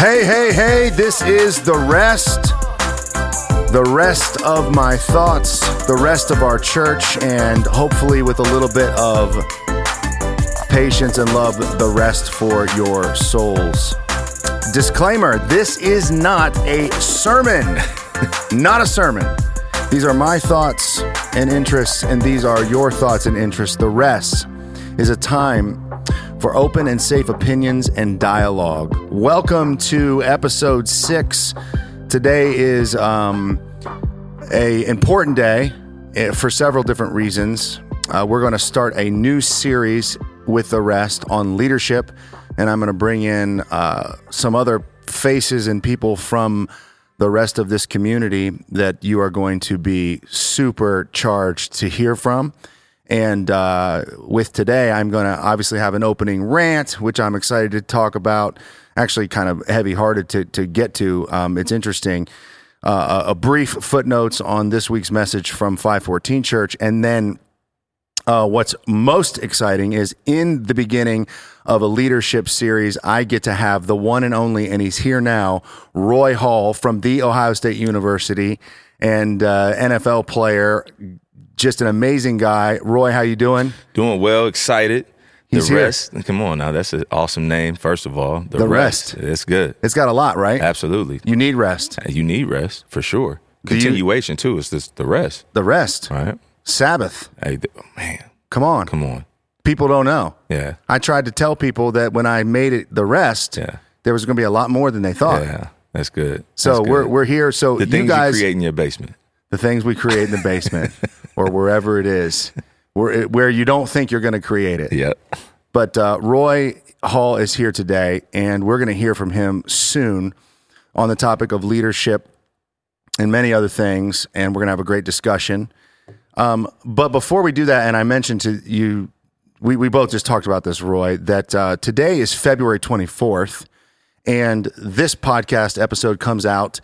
Hey, hey, hey, this is the rest. The rest of my thoughts, the rest of our church, and hopefully with a little bit of patience and love, the rest for your souls. Disclaimer this is not a sermon. not a sermon. These are my thoughts and interests, and these are your thoughts and interests. The rest is a time for open and safe opinions and dialogue. Welcome to episode six. Today is um, a important day eh, for several different reasons. Uh, we're going to start a new series with the rest on leadership, and I'm going to bring in uh, some other faces and people from the rest of this community that you are going to be super charged to hear from. And uh, with today, I'm going to obviously have an opening rant, which I'm excited to talk about. Actually, kind of heavy hearted to, to get to. Um, it's interesting. Uh, a brief footnotes on this week's message from 514 Church. And then uh, what's most exciting is in the beginning of a leadership series, I get to have the one and only, and he's here now, Roy Hall from the Ohio State University and uh, NFL player, just an amazing guy. Roy, how you doing? Doing well, excited. The He's here. rest. Come on now, that's an awesome name. First of all, the, The rest. Rest. It's good. It's got a lot, right? Absolutely. You need rest. You need rest for sure. Do you- Continuation too. It's this the rest, The rest. right? Sabbath. Hey, th- oh, man, Come on. come on. People don't know. Yeah, I tried to tell people that when I made it the rest, yeah, there was going to be a lot more than they thought. yeah. That's good. So That's we're we're here. So the you things guys, you create in your basement. The things we create in the basement or wherever it is, where where you don't think you're going to create it. Yep. But uh, Roy Hall is here today, and we're going to hear from him soon on the topic of leadership and many other things. And we're going to have a great discussion. Um, but before we do that, and I mentioned to you, we, we both just talked about this, Roy, that uh, today is February 24th, and this podcast episode comes out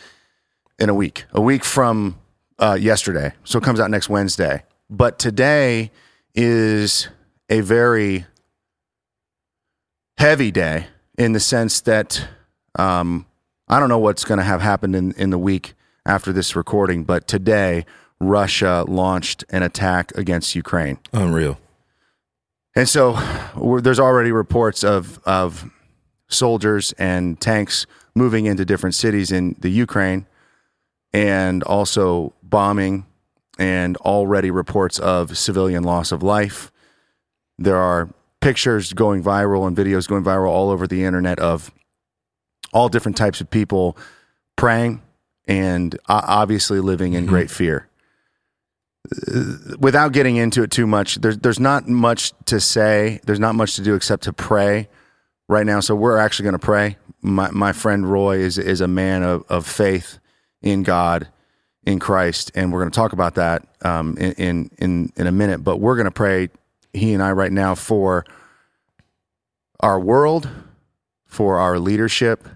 in a week, a week from uh, yesterday. So it comes out next Wednesday. But today is a very heavy day in the sense that um, I don't know what's going to have happened in, in the week after this recording, but today Russia launched an attack against Ukraine. Unreal. And so we're, there's already reports of, of soldiers and tanks moving into different cities in the Ukraine and also bombing and already reports of civilian loss of life. There are pictures going viral and videos going viral all over the internet of all different types of people praying and obviously living in mm-hmm. great fear without getting into it too much, there's there's not much to say. There's not much to do except to pray right now. So we're actually going to pray. My my friend Roy is is a man of, of faith in God, in Christ, and we're going to talk about that um, in, in in a minute. But we're going to pray. He and I right now for our world, for our leadership,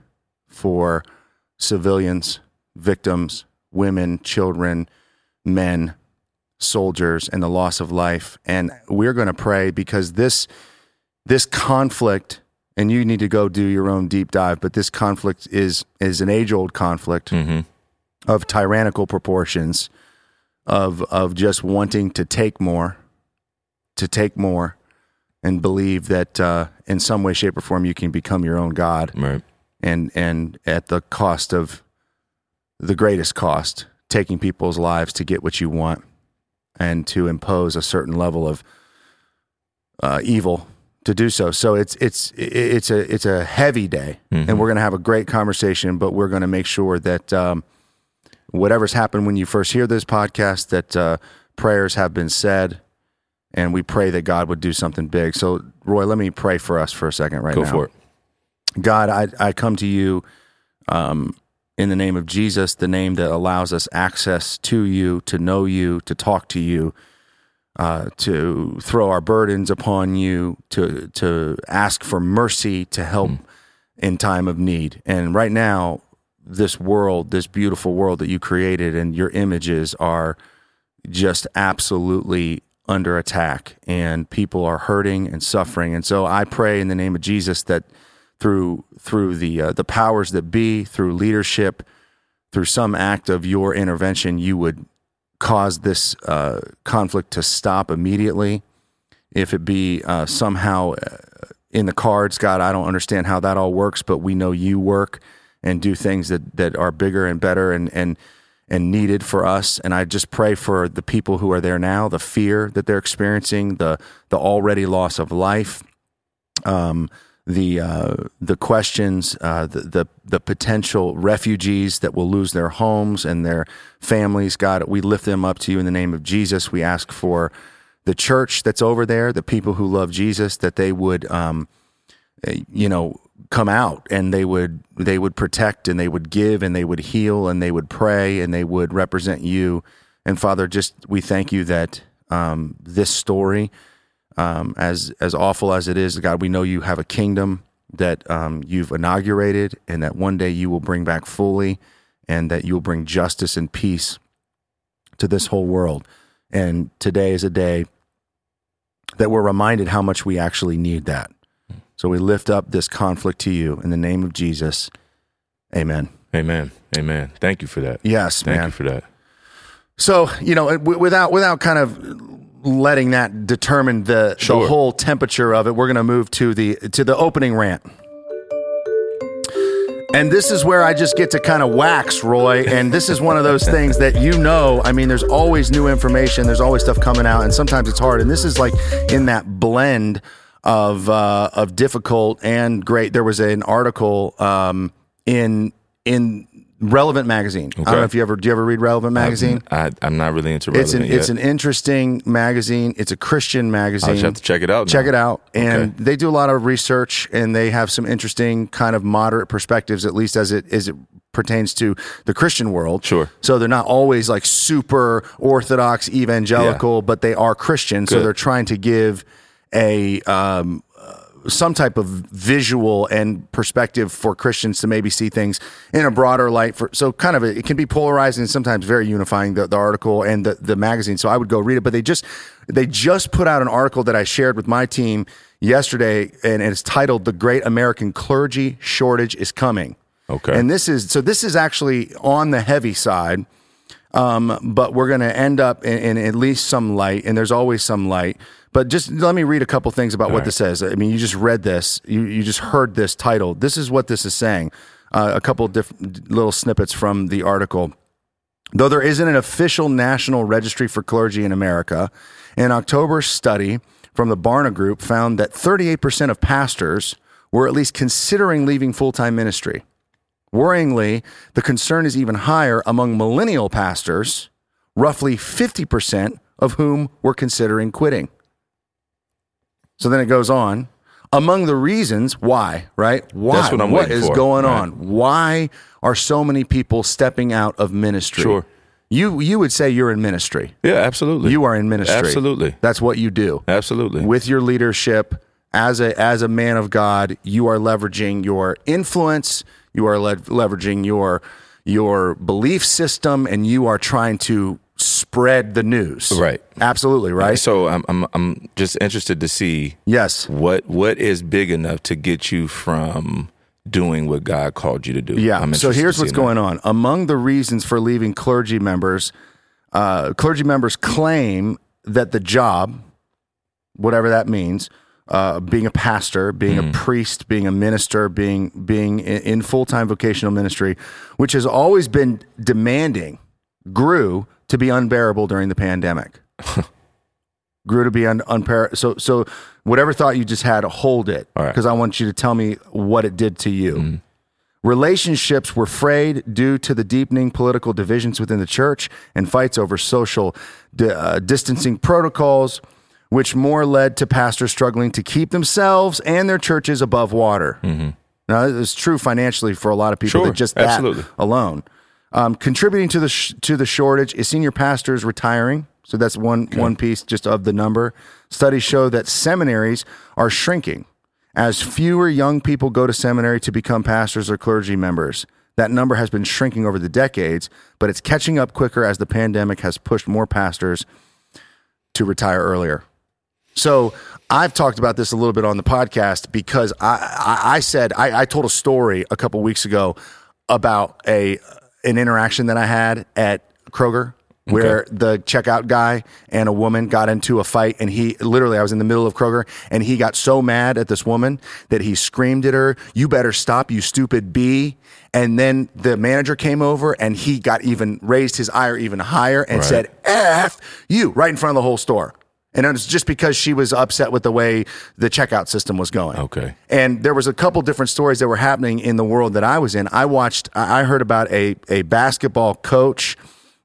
for civilians, victims, women, children, men soldiers and the loss of life and we're going to pray because this this conflict and you need to go do your own deep dive but this conflict is is an age old conflict hmm of tyrannical proportions of of just wanting to take more to take more and believe that uh, in some way shape or form you can become your own god. Right. and and at the cost of the greatest cost taking people's lives to get what you want and to impose a certain level of uh, evil to do so. So it's it's it's a it's a heavy day. And we're going to have a great conversation but we're going to make sure that um, whatever's happened when you first hear this podcast that uh, prayers have been said and we pray that god would do something big so roy let me pray for us for a second right Go now Go for it. God, I, I come to you um, in the name of Jesus, the name that allows us access to you, to know you, to talk to you, uh, to throw our burdens upon you, to to ask for mercy, to help in time of need. And right now, this world, this beautiful world that you created, and your images are just absolutely under attack, and people are hurting and suffering. And so, I pray in the name of Jesus that through through the uh, the powers that be, through leadership, through some act of your intervention, you would cause this uh, conflict to stop immediately. If it be uh, somehow uh, in the cards, God, I don't understand how that all works, but we know you work and do things that that are bigger and better and and and needed for us. And I just pray for the people who are there now, the fear that they're experiencing, the the already loss of life, um, the uh, the questions, uh, the, the the potential refugees that will lose their homes and their families. God, we lift them up to you in the name of Jesus. We ask for the church that's over there, the people who love Jesus, that they would, um, you know, come out and they would they would protect and they would give and they would heal and they would pray and they would represent you. And Father, just we thank you that um, this story, um, as as awful as it is, God, we know you have a kingdom that um, you've inaugurated and that one day you will bring back fully, and that you will bring justice and peace to this whole world. And today is a day that we're reminded how much we actually need that. So we lift up this conflict to you in the name of Jesus. Amen. Amen. Amen. Thank you for that. Yes, Thank man. you for that. So you know, without without kind of letting that determine the Sure. the whole temperature of it, we're going to move to the to the opening rant. And this is where I just get to kind of wax, Roy. And this is one of those things that you know. I mean, there's always new information. There's always stuff coming out, and sometimes it's hard. And this is like in that blend of uh, of difficult and great. There was an article um, in in Relevant magazine. I don't know if you ever do you ever read Relevant magazine? I, I'm not really into It's an relevant it's an interesting magazine. It's a Christian magazine. just have to check it out. Check now. it out, and Okay. they do a lot of research, and they have some interesting kind of moderate perspectives, at least as it as it pertains to the Christian world. Sure. So they're not always like super orthodox evangelical, but they are Christian. So they're trying to give a um, some type of visual and perspective for Christians to maybe see things in a broader light. For so kind of it can be polarizing and sometimes very unifying. The, the article and the the magazine. So I would go read it. But they just they just put out an article that I shared with my team yesterday, and it's titled "The Great American Clergy Shortage is Coming." Okay. And this is so this is actually on the heavy side. Um, but we're going to end up in, in at least some light, and there's always some light. But just let me read a couple things about what right. this says. I mean, you just read this, you, you just heard this title. This is what this is saying. Uh, a couple different little snippets from the article. Though there isn't an official national registry for clergy in America, an October study from the Barna Group found that 38% of pastors were at least considering leaving full time ministry. Worryingly, the concern is even higher among millennial pastors, roughly 50% of whom were considering quitting. So then it goes on. Among the reasons why, right? Why? That's what I'm What is for, going right. on? Why are so many people stepping out of ministry? Sure. You you would say you're in ministry. Yeah, absolutely. You are in ministry. Absolutely. That's what you do. Absolutely. With your leadership as a as a man of God, you are leveraging your influence, you are le- leveraging your your belief system and you are trying to spread the news. Right. Absolutely, right? So I'm I'm I'm just interested to see yes. what what is big enough to get you from doing what God called you to do. Yeah. I'm So here's what's going on. Among the reasons for leaving clergy members, uh, clergy members claim that the job, whatever that means, uh, being a pastor, being Hmm. a priest, being a minister, being being in, in full time vocational ministry, which has always been demanding, grew to be unbearable during the pandemic. grew to be un, unpar- so so whatever thought you just had hold it. All right. because i want you to tell me what it did to you. Relationships were frayed due to the deepening political divisions within the church and fights over social di- uh, distancing protocols which more led to pastors struggling to keep themselves and their churches above water. Now it's true financially for a lot of people Sure, that just that absolutely. alone um, contributing to the sh- to the shortage is senior pastors retiring. So that's one one piece just of the number. Studies show that seminaries are shrinking as fewer young people go to seminary to become pastors or clergy members. That number has been shrinking over the decades, but it's catching up quicker as the pandemic has pushed more pastors to retire earlier. So I've talked about this a little bit on the podcast because I, I, I said I, I told a story a couple weeks ago about a an interaction that I had at Kroger where the checkout guy and a woman got into a fight and he literally I was in the middle of Kroger and he got so mad at this woman that he screamed at her, "You better stop, you stupid bee." And then the manager came over and he got even raised his ire even higher and Right. said, "F you" right in front of the whole store. And it was just because she was upset with the way the checkout system was going. Okay. And there was a couple different stories that were happening in the world that I was in. I watched, I heard about a, a basketball coach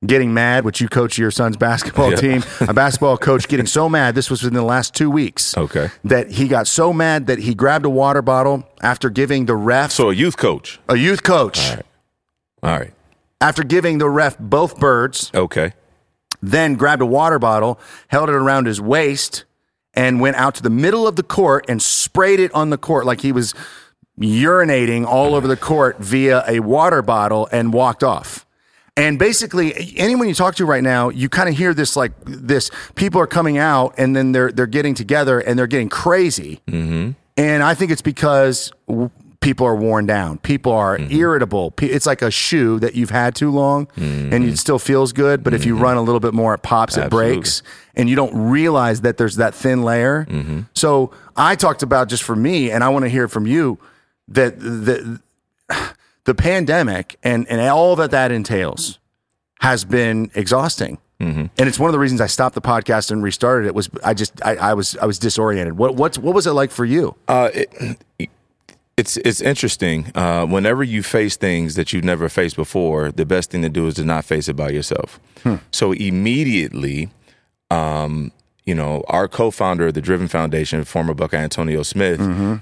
getting mad, which you coach your son's basketball Yeah. team, a basketball coach getting so mad. This was within the last two weeks. Okay. That he got so mad that he grabbed a water bottle after giving the ref, So a youth coach. a youth coach, All right. after giving the ref both birds, Okay. Then grabbed a water bottle, held it around his waist, and went out to the middle of the court and sprayed it on the court like he was urinating all over the court via a water bottle and walked off. And basically, anyone you talk to right now, you kind of hear this like this: people are coming out, and then they're they're getting together, and they're getting crazy. Mm-hmm. And I think it's because people are worn down. People are mm-hmm. irritable. It's like a shoe that you've had too long, and it mm-hmm. still feels good, but if you mm-hmm. run a little bit more, it pops, it breaks, and you don't realize that there's that thin layer. So I talked about just for me, and I want to hear from you that the the pandemic and and all that that entails has been exhausting. And it's one of the reasons I stopped the podcast and restarted it was I just I, I was I was disoriented. What what's what was it like for you? Uh, it, it's it's interesting. Uh, whenever you face things that you've never faced before, the best thing to do is to not face it by yourself. So immediately, um, you know, our co-founder of the Driven Foundation, former Buckeye Antonio Smith,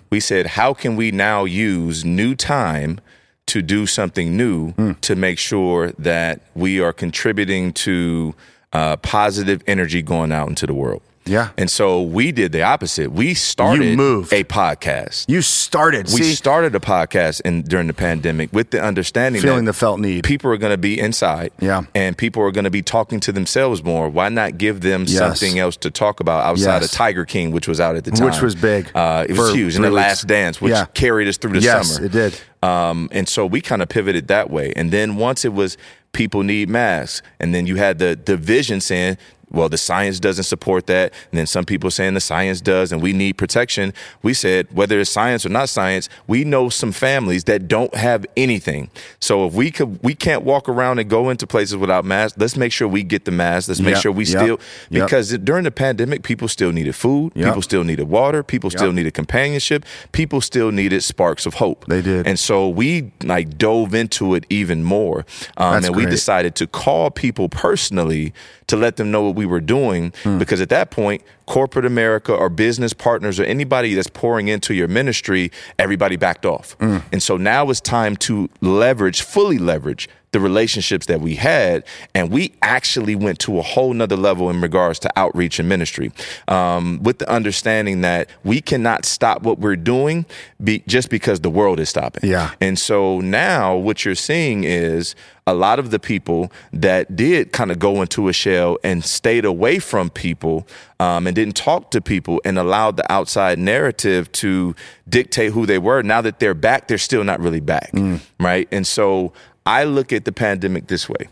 we said, how can we now use new time to do something new to make sure that we are contributing to uh, positive energy going out into the world? Yeah. And so we did the opposite. We started moved. a podcast. You started We see started a podcast in, during the pandemic with the understanding feeling that the felt need. people are going to be inside. Yeah. And people are going to be talking to themselves more. Why not give them Yes. something else to talk about outside Yes. of Tiger King, which was out at the time? Which was big Uh, it was for huge. And The. Last Dance, which Yeah. carried us through the yes, summer. it did. Um, and so we kind of pivoted that way. And then once it was people need masks, and then you had the division saying, well, the science doesn't support that. And then some people saying the science does, and we need protection. We said, whether it's science or not science, we know some families that don't have anything. So if we could, we can't walk around and go into places without masks. Let's make sure we get the masks. Let's make Yep, sure we yep, still, yep. because during the pandemic, people still needed food. Yep. People still needed water. People still needed companionship. People still needed sparks of hope. They did. And so we like dove into it even more. Um, and we decided to call people personally to let them know what we were doing. Hmm. Because at that point, corporate America or business partners or anybody that's pouring into your ministry, everybody backed off. Hmm. And so now it's time to leverage, fully leverage the relationships that we had. And we actually went to a whole nother level in regards to outreach and ministry um, with the understanding that we cannot stop what we're doing be, just because the world is stopping. Yeah. And so now what you're seeing is a lot of the people that did kind of go into a shell and stayed away from people um, and didn't talk to people and allowed the outside narrative to dictate who they were. Now that they're back, they're still not really back. Right. And so I look at the pandemic this way.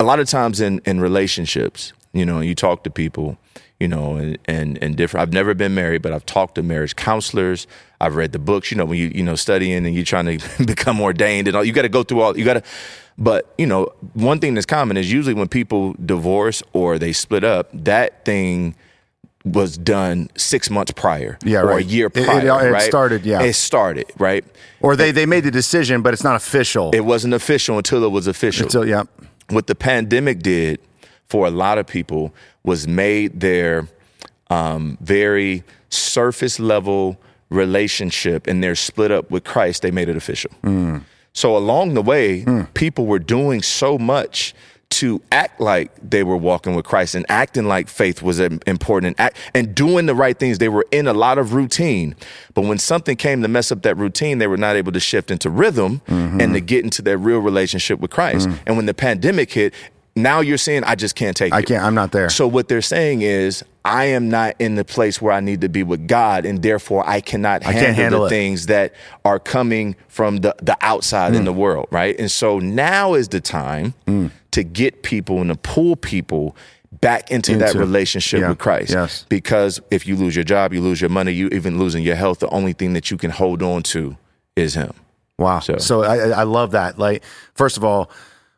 A lot of times in, in relationships, you know, you talk to people, you know, and, and, and different. I've never been married, but I've talked to marriage counselors. I've read the books, you know, when you, you know, studying and you're trying to become ordained and all, you got to go through all, you got to, but, you know, one thing that's common is usually when people divorce or they split up, that thing was done six months prior Yeah, or right. a year It- it- prior. it right? started, yeah. It started, right? Or they they made the decision, but it's not official. It wasn't official until it was official so yeah. what the pandemic did for a lot of people was made their um, very surface level relationship and their split up with Christ, they made it official. Hmm. So along the way, hmm. people were doing so much to act like they were walking with Christ and acting like faith was important and act, and doing the right things. They were in a lot of routine, but when something came to mess up that routine, they were not able to shift into rhythm mm-hmm. and to get into their real relationship with Christ. Mm. And when the pandemic hit, now you're saying I just can't take I it. can't. I'm not there. So what they're saying is I am not in the place where I need to be with God, and therefore I cannot handle, can't handle the it. things that are coming from the the outside Mm. in the world, right? And so now is the time to get people and to pull people back into, that relationship yeah, with Christ. yes. Because if you lose your job, you lose your money, you even losing your health, the only thing that you can hold on to is Him. Wow. So, So- I, I I love that. Like, first of all,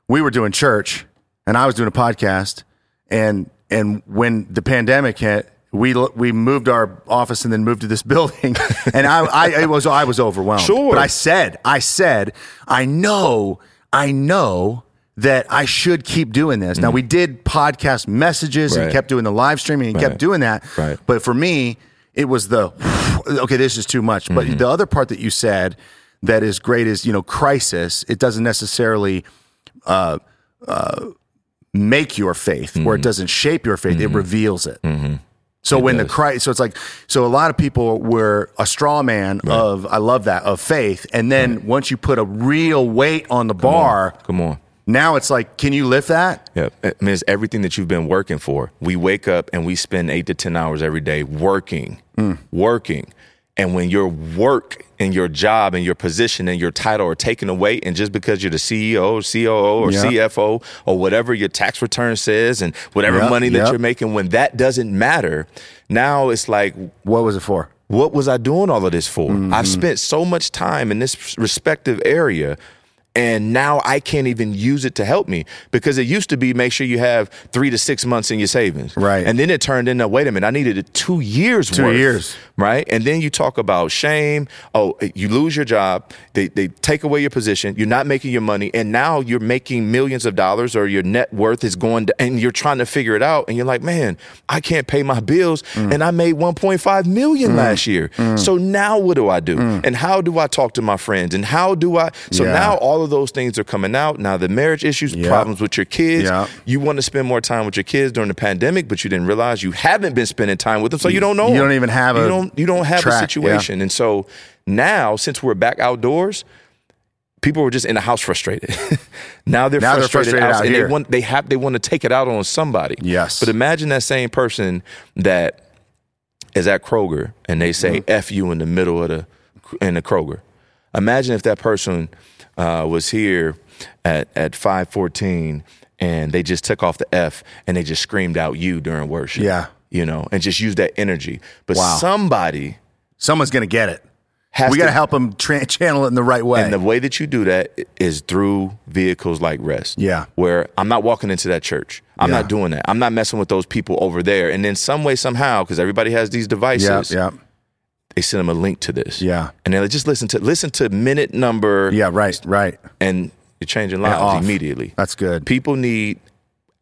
we were doing church, and I was doing a podcast, and and when the pandemic hit, we we moved our office and then moved to this building, and I I it was I was overwhelmed. Sure. but I said I said I know I know. That I should keep doing this. Now we did podcast messages and Mm. Kept doing the live streaming and kept doing that. Right. But for me, it was the okay, this is too much. But Mm-hmm. the other part that you said that is great is you know crisis. It doesn't necessarily uh, uh, make your faith, or Mm-hmm. it doesn't shape your faith. It reveals it. So when the Christ, so it's like, so a lot of people were a straw man of, I love that, of faith. And then once you put a real weight on the bar, Come on. now it's like, can you lift that? Yeah, I mean, it's everything that you've been working for. We wake up and we spend eight to 10 hours every day working, Mm. working. And when your work and your job and your position and your title are taken away, and just because you're the CEO, COO, or Yeah. CFO, or whatever your tax return says, and whatever Yep, money that yep. you're making, when that doesn't matter, now it's like, What was it for? what was I doing all of this for? Mm-hmm. I've spent so much time in this respective area. And now I can't even use it to help me because it used to be make sure you have three to six months in your savings. Right. And then it turned into wait a minute, I needed two years Two worth, years. Right. And then you talk about shame. Oh, you lose your job. They, they take away your position. You're not making your money. And now you're making millions of dollars or your net worth is going to, and you're trying to figure it out. And you're like, man, I can't pay my bills. Mm. And I made 1.5 million mm. last year. Mm. So now what do I do? Mm. And how do I talk to my friends? And how do I? So Yeah. now all of those things are coming out. Now the marriage issues, Yeah. problems with your kids. Yeah. You want to spend more time with your kids during the pandemic, but you didn't realize you haven't been spending time with them. So you don't know. You them. don't even have you a don't you don't have track, a situation. And so now, since we're back outdoors, people were just in the house frustrated. now they're Now they're frustrated, frustrated out, out and here. they want they have they want to take it out on somebody. Yes. But imagine that same person that is at Kroger and they say Mm-hmm. "f you" in the middle of the in the Kroger. Imagine if that person uh, was here at at five fourteen and they just took off the F and they just screamed out "you" during worship. Yeah. you know, and just used that energy. But Wow. somebody Someone's going to get it. we got to help them tra- channel it in the right way. and the way that you do that is through vehicles like Rest. Yeah. Where I'm not walking into that church. I'm Yeah. not doing that. I'm not messing with those people over there. And then some way, somehow, because everybody has these yeah, devices, yeah, they send them a link to this. Yeah. And they're like, just listen to listen to minute number yeah. Right, right. and you're changing lives immediately. That's good. People need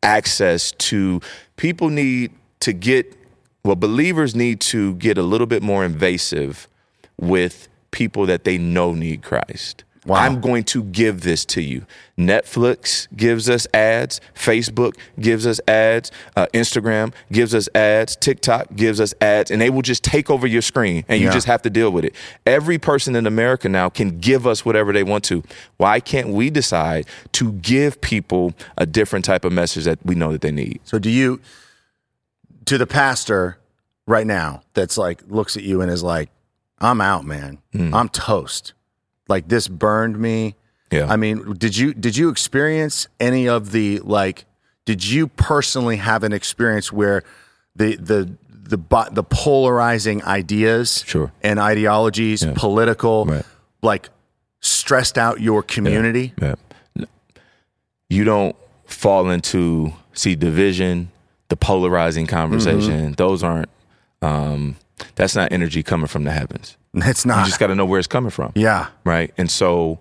access to people need to get well believers need to get a little bit more invasive with people that they know need Christ. Wow. I'm going to give this to you. Netflix gives us ads, Facebook gives us ads, uh, Instagram gives us ads, TikTok gives us ads, and they will just take over your screen and you Yeah. just have to deal with it. Every person in America now can give us whatever they want to. Why can't we decide to give people a different type of message that we know that they need? So do you to the pastor right now that's like looks at you and is like, I'm out, man. Mm. I'm toast. Like this burned me. Yeah. I mean, did you did you experience any of the like did you personally have an experience where the the the bo- the polarizing ideas Sure. and ideologies, political, Right. like stressed out your community? Yeah. You don't fall into see division, the polarizing conversation. Those aren't um that's not energy coming from the heavens. It's not. You just got to know where it's coming from. yeah. right? And so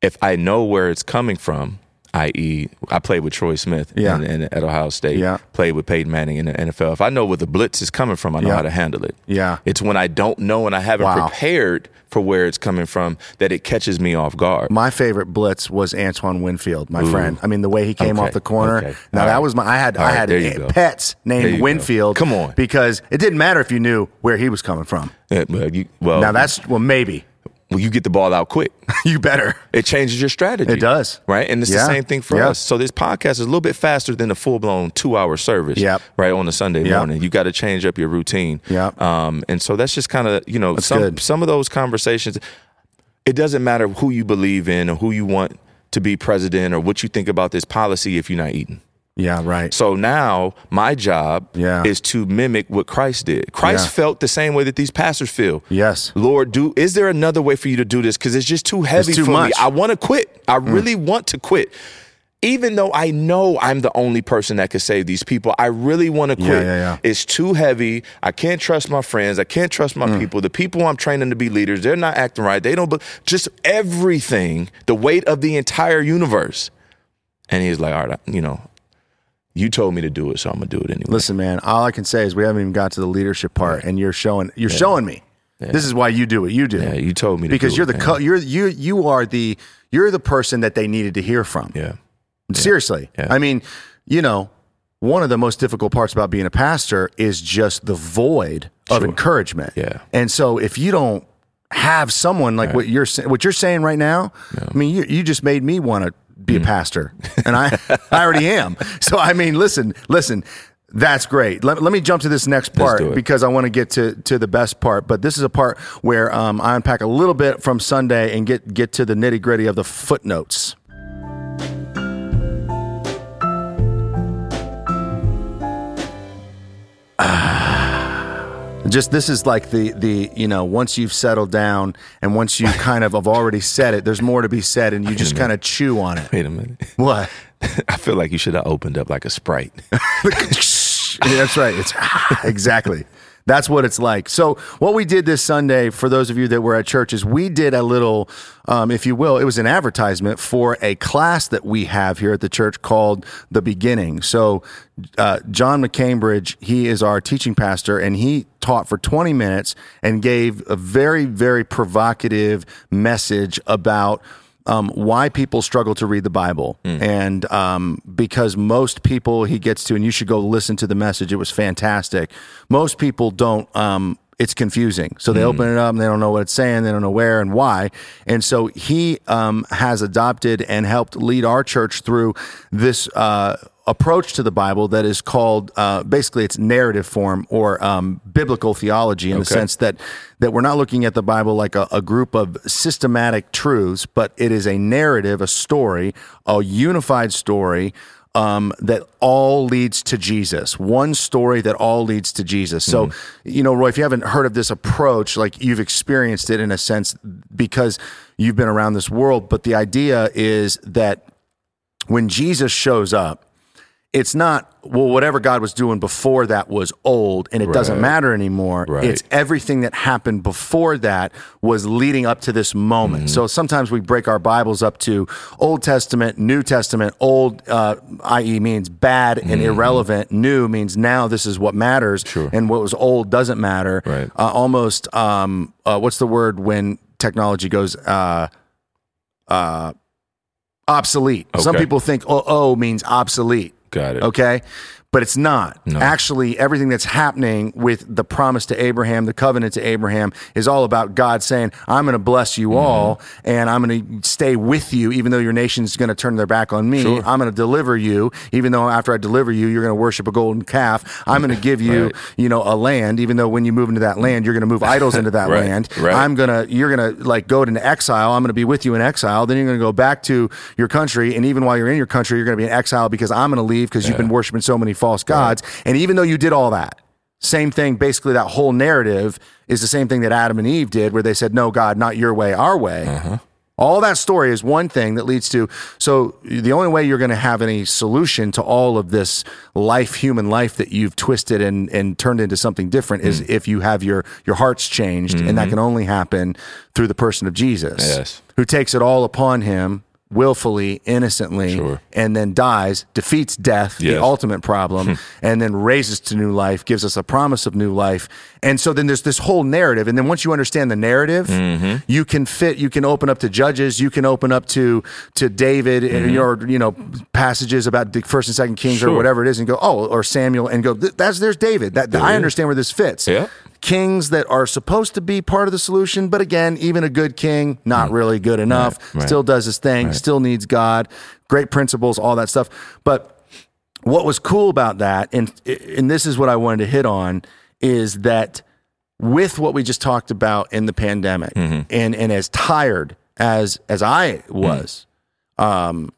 if I know where it's coming from, i.e., I played with Troy Smith Yeah. in, in, at Ohio State, Yeah. played with Peyton Manning in the NFL. If I know where the blitz is coming from, I know Yeah. how to handle it. Yeah. It's when I don't know and I haven't Wow. prepared for where it's coming from that it catches me off guard. My favorite blitz was Antoine Winfield, my friend. I mean, the way he came Okay, off the corner. okay. Now All that right. was my. I had All I had go. pets named you go. Winfield. Come on. because it didn't matter if you knew where he was coming from. Yeah, well, you- well, Now that's well maybe. Well, you get the ball out quick. you better. It changes your strategy. It does. Right. And it's Yeah. the same thing for Yeah. us. So this podcast is a little bit faster than a full blown two hour service. Yep. Right. On a Sunday Yep. morning. You got to change up your routine. Yep. Um, and so that's just kind of, you know, some good. some of those conversations, it doesn't matter who you believe in or who you want to be president or what you think about this policy if you're not eating. Yeah, right. So now my job Yeah. is to mimic what Christ did. Christ Yeah. felt the same way that these pastors feel. Yes. Lord, do is there another way for you to do this? Because it's just too heavy too for much. Mm. me. I want to quit. I really want to quit. Even though I know I'm the only person that could save these people, I really want to quit. yeah, yeah. yeah. It's too heavy. I can't trust my friends. I can't trust Mm. my people. The people I'm training to be leaders, they're not acting right. They don't. But just everything, the weight of the entire universe. And he's like, all right, you know, you told me to do it, so I'm gonna do it anyway. Listen, man, all I can say is we haven't even got to the leadership part, and you're showing you're showing me. This is why you do what you do. Yeah, you told me to because do you're it, the co- you're you you are the you're the person that they needed to hear from. yeah. Seriously. Yeah. I mean, you know, one of the most difficult parts about being a pastor is just the void of Sure. encouragement. Yeah. And so if you don't have someone like what you're what you're saying right now, I mean, you you just made me want to be Mm. a pastor, and I I already am. So I mean, listen, listen. That's great. Let, let me jump to this next part because I want to get to, to the best part. But this is a part where um, I unpack a little bit from Sunday and get get to the nitty gritty of the footnotes. Just this is like the the you know once you've settled down and once you kind of have already said it there's more to be said and you just kind of chew on it. Wait a minute. what? I feel like you should have opened up like a sprite. That's right. It's exactly that's what it's like. So what we did this sunday for those of you that were at church is we did a little um, if you will it was an advertisement for a class that we have here at the church called the beginning. So uh, john mccambridge he is our teaching pastor and he taught for 20 minutes and gave a very very provocative message about um, why people struggle to read the Bible. And um, because most people he gets to, and you should go listen to the message, it was fantastic. Most people don't. Um, it's confusing. So they open it up and they don't know what it's saying. They don't know where and why. And so he um, has adopted and helped lead our church through this uh, approach to the Bible that is called uh, basically it's narrative form or um, biblical theology in the sense that that we're not looking at the Bible like a, a group of systematic truths, but it is a narrative, a story, a unified story um, that all leads to Jesus. One story that all leads to Jesus. So, you know, Roy, if you haven't heard of this approach, like you've experienced it in a sense because you've been around this world, but the idea is that when Jesus shows up, it's not well whatever God was doing before that was old and it doesn't matter anymore. Right. It's everything that happened before that was leading up to this moment. So sometimes we break our Bibles up to Old Testament, New Testament. Old, uh, i.e., means bad and irrelevant. New means now this is what matters, Sure. and what was old doesn't matter. Right. Uh, almost, um, uh, what's the word when technology goes uh, uh, obsolete? Some people think oh, oh means obsolete. Got it. Okay. But it's not. No. Actually, everything that's happening with the promise to Abraham, the covenant to Abraham, is all about God saying, I'm going to bless you Mm-hmm. all and I'm going to stay with you, even though your nation's going to turn their back on me. Sure. I'm going to deliver you, even though after I deliver you, you're going to worship a golden calf. I'm going to give you, Right. you know, a land, even though when you move into that land, you're going to move idols into that Right. land. Right. I'm going to, you're going to like go into exile. I'm going to be with you in exile. Then you're going to go back to your country. And even while you're in your country, you're going to be in exile because I'm going to leave because you've been worshiping so many false gods. And even though you did all that, same thing, basically, that whole narrative is the same thing that Adam and Eve did, where they said, No, God, not your way, our way. Uh-huh. All that story is one thing that leads to. So, the only way you're going to have any solution to all of this life, human life that you've twisted and, and turned into something different is hmm. if you have your, your hearts changed. And that mm-hmm. can only happen through the person of Jesus, Yes. who takes it all upon him willfully, innocently, Sure. and then dies, defeats death, the ultimate problem, and then raises to new life, gives us a promise of new life. And so then there's this whole narrative. And then once you understand the narrative, Mm-hmm. you can fit, you can open up to Judges, you can open up to to David and your, you know, passages about the first and second Kings or Mm-hmm. Whatever it is, and go, oh, or Samuel, and go, that's there's David. That I understand where this fits. Yeah. Kings that are supposed to be part of the solution, but again, even a good king, not really good enough. Mm. right. Still does his thing, still needs God, great principles, all that stuff. But what was cool about that, and and this is what I wanted to hit on, is that with what we just talked about in the pandemic, Mm-hmm. and and as tired as as I was, um,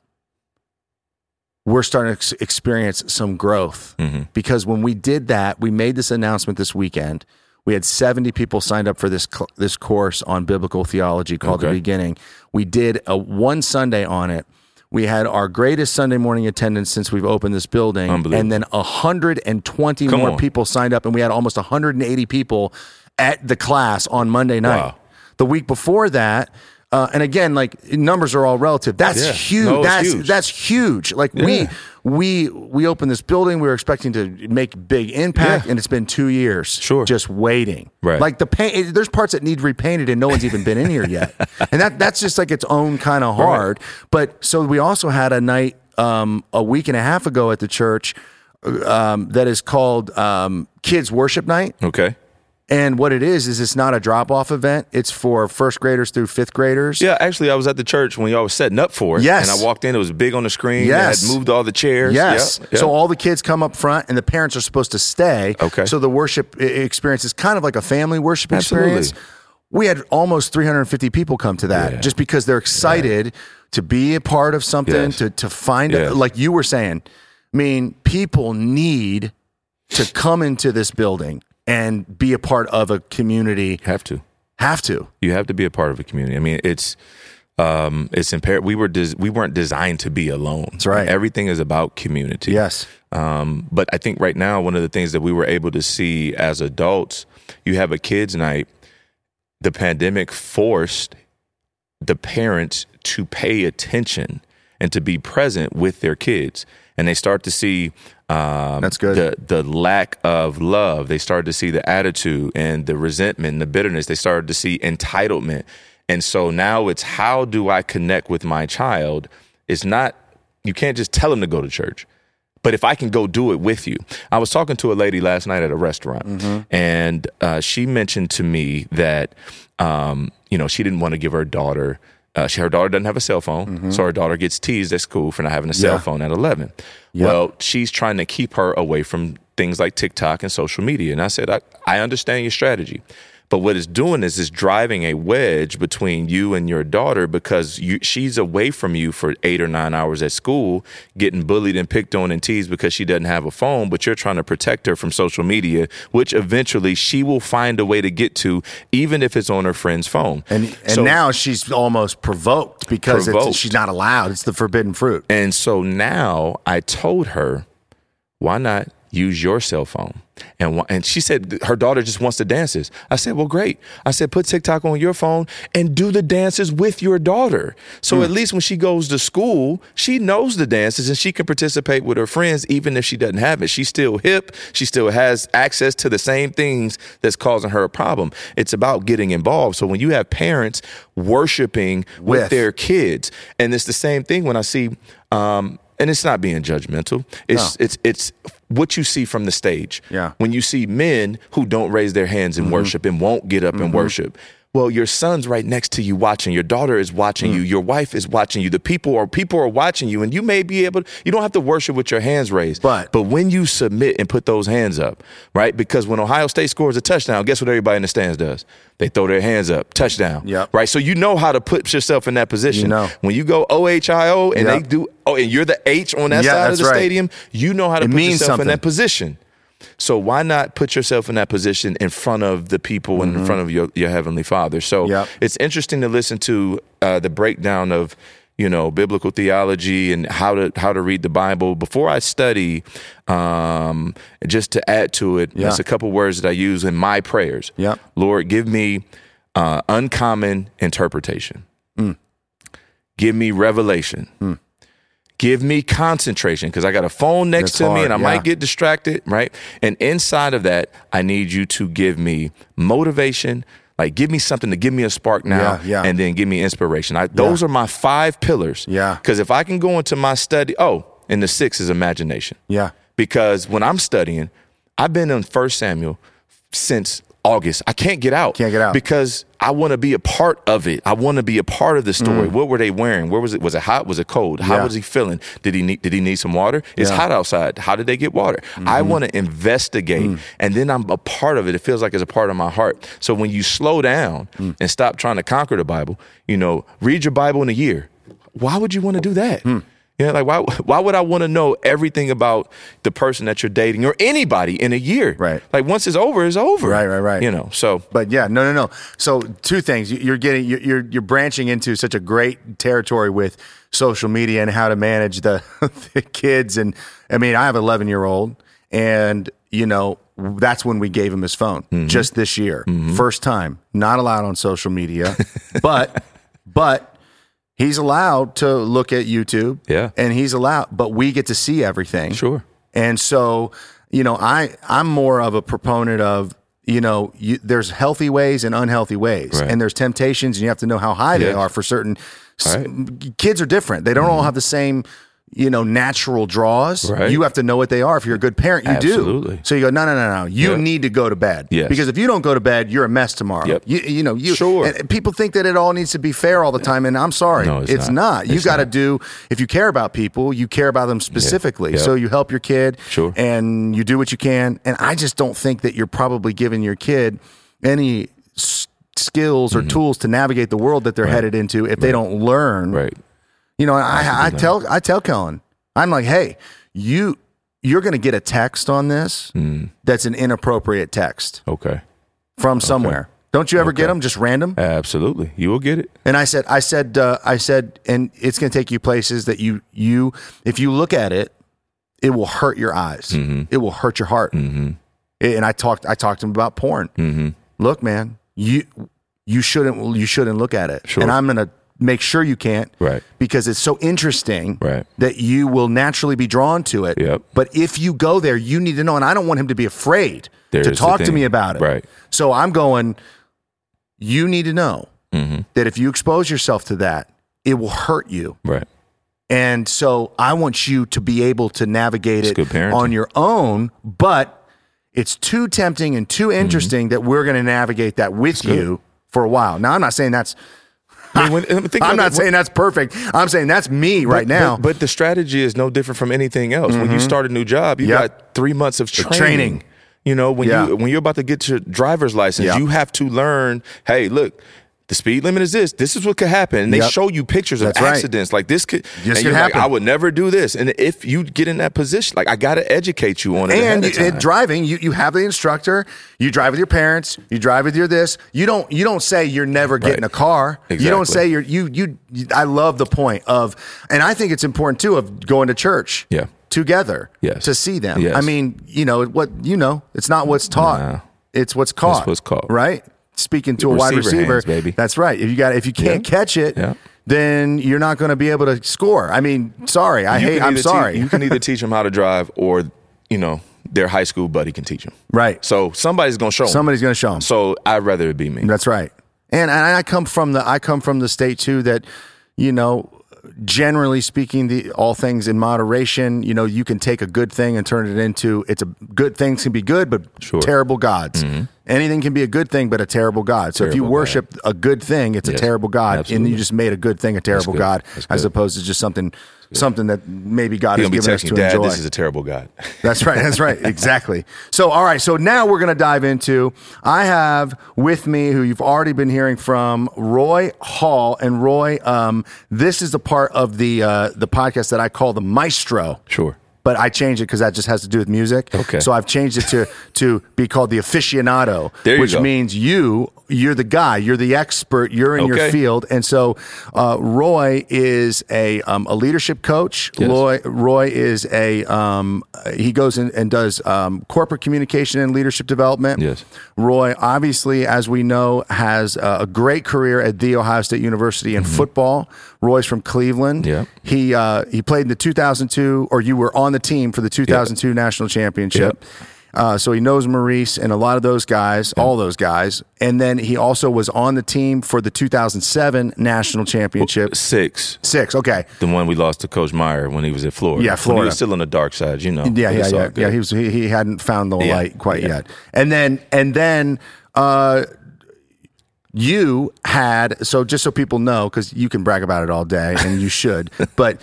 we're starting to ex- experience some growth Mm-hmm. because when we did that, we made this announcement this weekend. We had 70 people signed up for this this course on biblical theology called The Beginning. We did a one Sunday on it. We had our greatest Sunday morning attendance since we've opened this building, and then 120 Come more on. people signed up, and we had almost 180 people at the class on Monday night. Wow. The week before that, uh, and again, like numbers are all relative. That's Yeah. huge. No, that's huge. that's huge. Like Yeah. we we we opened this building. We were expecting to make big impact, Yeah. and it's been two years. Sure. just waiting. Right. Like the paint. There's parts that need repainted, and no one's even been in here yet. And that that's just like its own kind of hard. But so we also had a night um, a week and a half ago at the church um, that is called um, Kids Worship Night. Okay. And what it is is it's not a drop off event. It's for first graders through fifth graders. Yeah, actually, I was at the church when y'all was setting up for it. Yes. And I walked in, it was big on the screen. Yes. They had moved all the chairs. Yes. Yep, yep. So all the kids come up front, and the parents are supposed to stay. Okay. So the worship experience is kind of like a family worship Absolutely. experience. We had almost 350 people come to that Yeah. just because they're excited to be a part of something, Yes. to to find Yes. like you were saying. I mean, people need to come into this building and be a part of a community. have to. Have to. You have to be a part of a community. I mean, it's um, it's imperative. We were des- we weren't designed to be alone. That's right. Everything is about community. Yes. Um, but I think right now, one of the things that we were able to see as adults, you have a kids' night. The pandemic forced the parents to pay attention and to be present with their kids, and they start to see um, That's good. The the lack of love. They started to see the attitude and the resentment, and the bitterness. They started to see entitlement, and so now it's how do I connect with my child? It's not you can't just tell them to go to church but if I can go do it with you. I was talking to a lady last night at a restaurant, and uh, she mentioned to me that um, you know she didn't want to give her daughter. Uh, she, her daughter doesn't have a cell phone, so her daughter gets teased at school for not having a cell Yeah. phone at 11. Well, she's trying to keep her away from things like TikTok and social media. And I said, I, I understand your strategy. But what it's doing is it's driving a wedge between you and your daughter because you, she's away from you for eight or nine hours at school, getting bullied and picked on and teased because she doesn't have a phone. But you're trying to protect her from social media, which eventually she will find a way to get to, even if it's on her friend's phone. And and So- now she's almost provoked because It's, Provoked. she's not allowed. It's the forbidden fruit. And so now I told her, why not use your cell phone? And and she said her daughter just wants the dances. I said, well, great. I said, put TikTok on your phone and do the dances with your daughter. So at least when she goes to school, she knows the dances and she can participate with her friends, even if she doesn't have it. She's still hip. She still has access to the same things that's causing her a problem. It's about getting involved. So when you have parents worshiping with, With. their kids, and it's the same thing when I see. Um, and it's not being judgmental. It's No. it's it's what you see from the stage. Yeah. When you see men who don't raise their hands in mm-hmm. worship and won't get up and mm-hmm. worship. Well, your son's right next to you watching. Your daughter is watching you. Hmm. Your wife is watching you. The people are people are watching you, and you may be able. You don't have to worship with your hands raised, But- but when you submit and put those hands up, right? Because when Ohio State scores a touchdown, guess what everybody in the stands does? They throw their hands up, touchdown. Yep. Right. So you know how to put yourself in that position. You know. When you go OHIO and Yep. they do, oh, and you're the H on that Yeah, side of the right. stadium, you know how to It put yourself something. in that position. So why not put yourself in that position in front of the people and in front of your, your heavenly Father? So Mm-hmm. Yep. it's interesting to listen to uh, the breakdown of you know biblical theology and how to how to read the Bible before I study. Um, just to add to it, Yeah. there's a couple words that I use in my prayers. yeah Lord, give me uh, uncommon interpretation. Mm. Give me revelation. Give me concentration because I got a phone next That's to me and I yeah. might get distracted, right? And inside of that, I need you to give me motivation. Like, give me something to give me a spark now, Yeah, yeah. and then give me inspiration. I, those are my five pillars. Yeah. Because if I can go into my study, oh, and the six is imagination Yeah. because when I'm studying, I've been in First Samuel since August. I can't get out. Can't get out. because I want to be a part of it. I want to be a part of the story. What were they wearing? Where was it? Was it hot? Was it cold? How Mm. Yeah. was he feeling? Did he need Did he need some water? It's Yeah. Mm-hmm. hot outside. How did they get water? I want to investigate, Mm. and then I'm a part of it. It feels like it's a part of my heart. So when you slow down Mm. and stop trying to conquer the Bible, you know, read your Bible in a year. Why would you want to do that? Yeah, like why? Why would I want to know everything about the person that you're dating or anybody in a year? Right. Like once it's over, it's over. Right, right, right. You know. So But yeah, no, no, no. So two things. You- You're getting you're you're, branching into such a great territory with social media and how to manage the, the kids. And I mean, I have an 11 year old, and you know that's when we gave him his phone Mm-hmm. just this year, first time, not allowed on social media, but but. He's allowed to look at YouTube. Yeah. And he's allowed, but we get to see everything. sure. And so, you know, I I'm more of a proponent of you know, you, there's healthy ways and unhealthy ways, Right. and there's temptations, and you have to know how high they are for certain. Right. Kids are different; they don't all mm-hmm. have the same, you know, natural draws. Right. You have to know what they are. If you're a good parent, you Absolutely. do. So you go, no, no, no, no. You need to go to bed. Yes. Because if you don't go to bed, you're a mess tomorrow. Yep. You, you know, you Sure. and people think that it all needs to be fair all the time, and I'm sorry, No, it's it's not. not. You got to do if you care about people, you care about them specifically. Yep. So you help your kid, Sure. and you do what you can. And I just don't think that you're probably giving your kid any s- skills or Mm-hmm. tools to navigate the world that they're headed into if they don't learn. Right. You know, I, I tell I tell Kellen, I'm like, hey, you you're going to get a text on this Mm. that's an inappropriate text Okay. from somewhere. Don't you ever get them just random? Absolutely. You will get it. And I said, I said, uh, I said, and it's going to take you places that you, you, if you look at it, it will hurt your eyes. Mm-hmm. It will hurt your heart. And I talked, I talked to him about porn. Mm-hmm. Look, man, you, you shouldn't, you shouldn't look at it. Sure. And I'm going to make sure you can't, Right. Because it's so interesting, Right. That you will naturally be drawn to it. Yep. But if you go there, you need to know, and I don't want him to be afraid There's to talk to me about it. Right. So I'm going. You need to know Mm-hmm. that if you expose yourself to that, it will hurt you. Right. And so I want you to be able to navigate it on your own, but it's too tempting and too interesting that we're going to navigate that with Mm-hmm. good. you for a while. Now, I'm not saying that's I mean, when, I'm not it, saying that's perfect. I'm saying that's me right but- now. But, but the strategy is no different from anything else. When you mm-hmm. start a new job, you Yep. got three months of training. training. You know, when Yeah. you when you're about to get your driver's license, you have to learn. Hey, look. The speed limit is this. This is what could happen. And they Yep. show you pictures of That's right. accidents. Like this could. This could you're like. I would never do this. And if you get in that position, like I got to educate you on it. and ahead of you- time. driving, you, you have the instructor. You drive with your parents. You drive with your this. You don't you don't say you're never getting Right. a car. You don't say you're you, you you. I love the point of, and I think it's important too of going to church. Yeah. together. Yes. to see them. Yes. I mean, you know what you know. It's not what's taught. Nah. It's what's caught. what's caught. Right. Speaking to a wide Receiver hands, baby. That's right. If you got if you can't Yeah. catch it. Yeah. Then you're not going to be able to score. I mean, sorry. I You hate. I'm sorry. Teach, you can either teach them how to drive, or you know their high school buddy can teach them. right. So somebody's gonna show. Somebody's going to show them. So I'd rather it be me. That's right. And, and I come from the I come from the state too that you know generally speaking the all things in moderation you know you can take a good thing and turn it into it's a good things can be good but Sure. terrible gods mm-hmm. Anything can be a good thing but a terrible god so if you Terrible worship a good thing it's a terrible god and you just made a good thing a terrible god as opposed to just something something that maybe god gonna be us to Dad. enjoy This is a terrible God. that's right. That's right. Exactly. So, all right. So now we're going to dive into. I have with me who you've already been hearing from, Roy Hall, and Roy. Um, this is the part of the uh, the podcast that I call the Maestro. Sure. But I changed it because that just has to do with music. Okay. So I've changed it to to be called the aficionado, which go. means you you're the guy, you're the expert, you're in your field, and so uh, Roy is a um, a leadership coach. Yes. Roy Roy is a um, he goes in and does um, corporate communication and leadership development. Yes. Roy, obviously, as we know, has a great career at the Ohio State University in football. Roy's from Cleveland. Mm-hmm. Yeah. He uh, he played in the 2002, or you were on the team for the 2002 national championship. Uh, so he knows Maurice and a lot of those guys, all those guys. And then he also was on the team for the 2007 national championship. Six. Six, okay. The one we lost to Coach Meyer when he was at Florida. Yeah, When Florida. he was still on the dark side, you know. Yeah, yeah, yeah, yeah. He was he, he hadn't found the Yeah, light quite yeah. yet. And then and then uh, you had so just so people know because you can brag about it all day and you should, but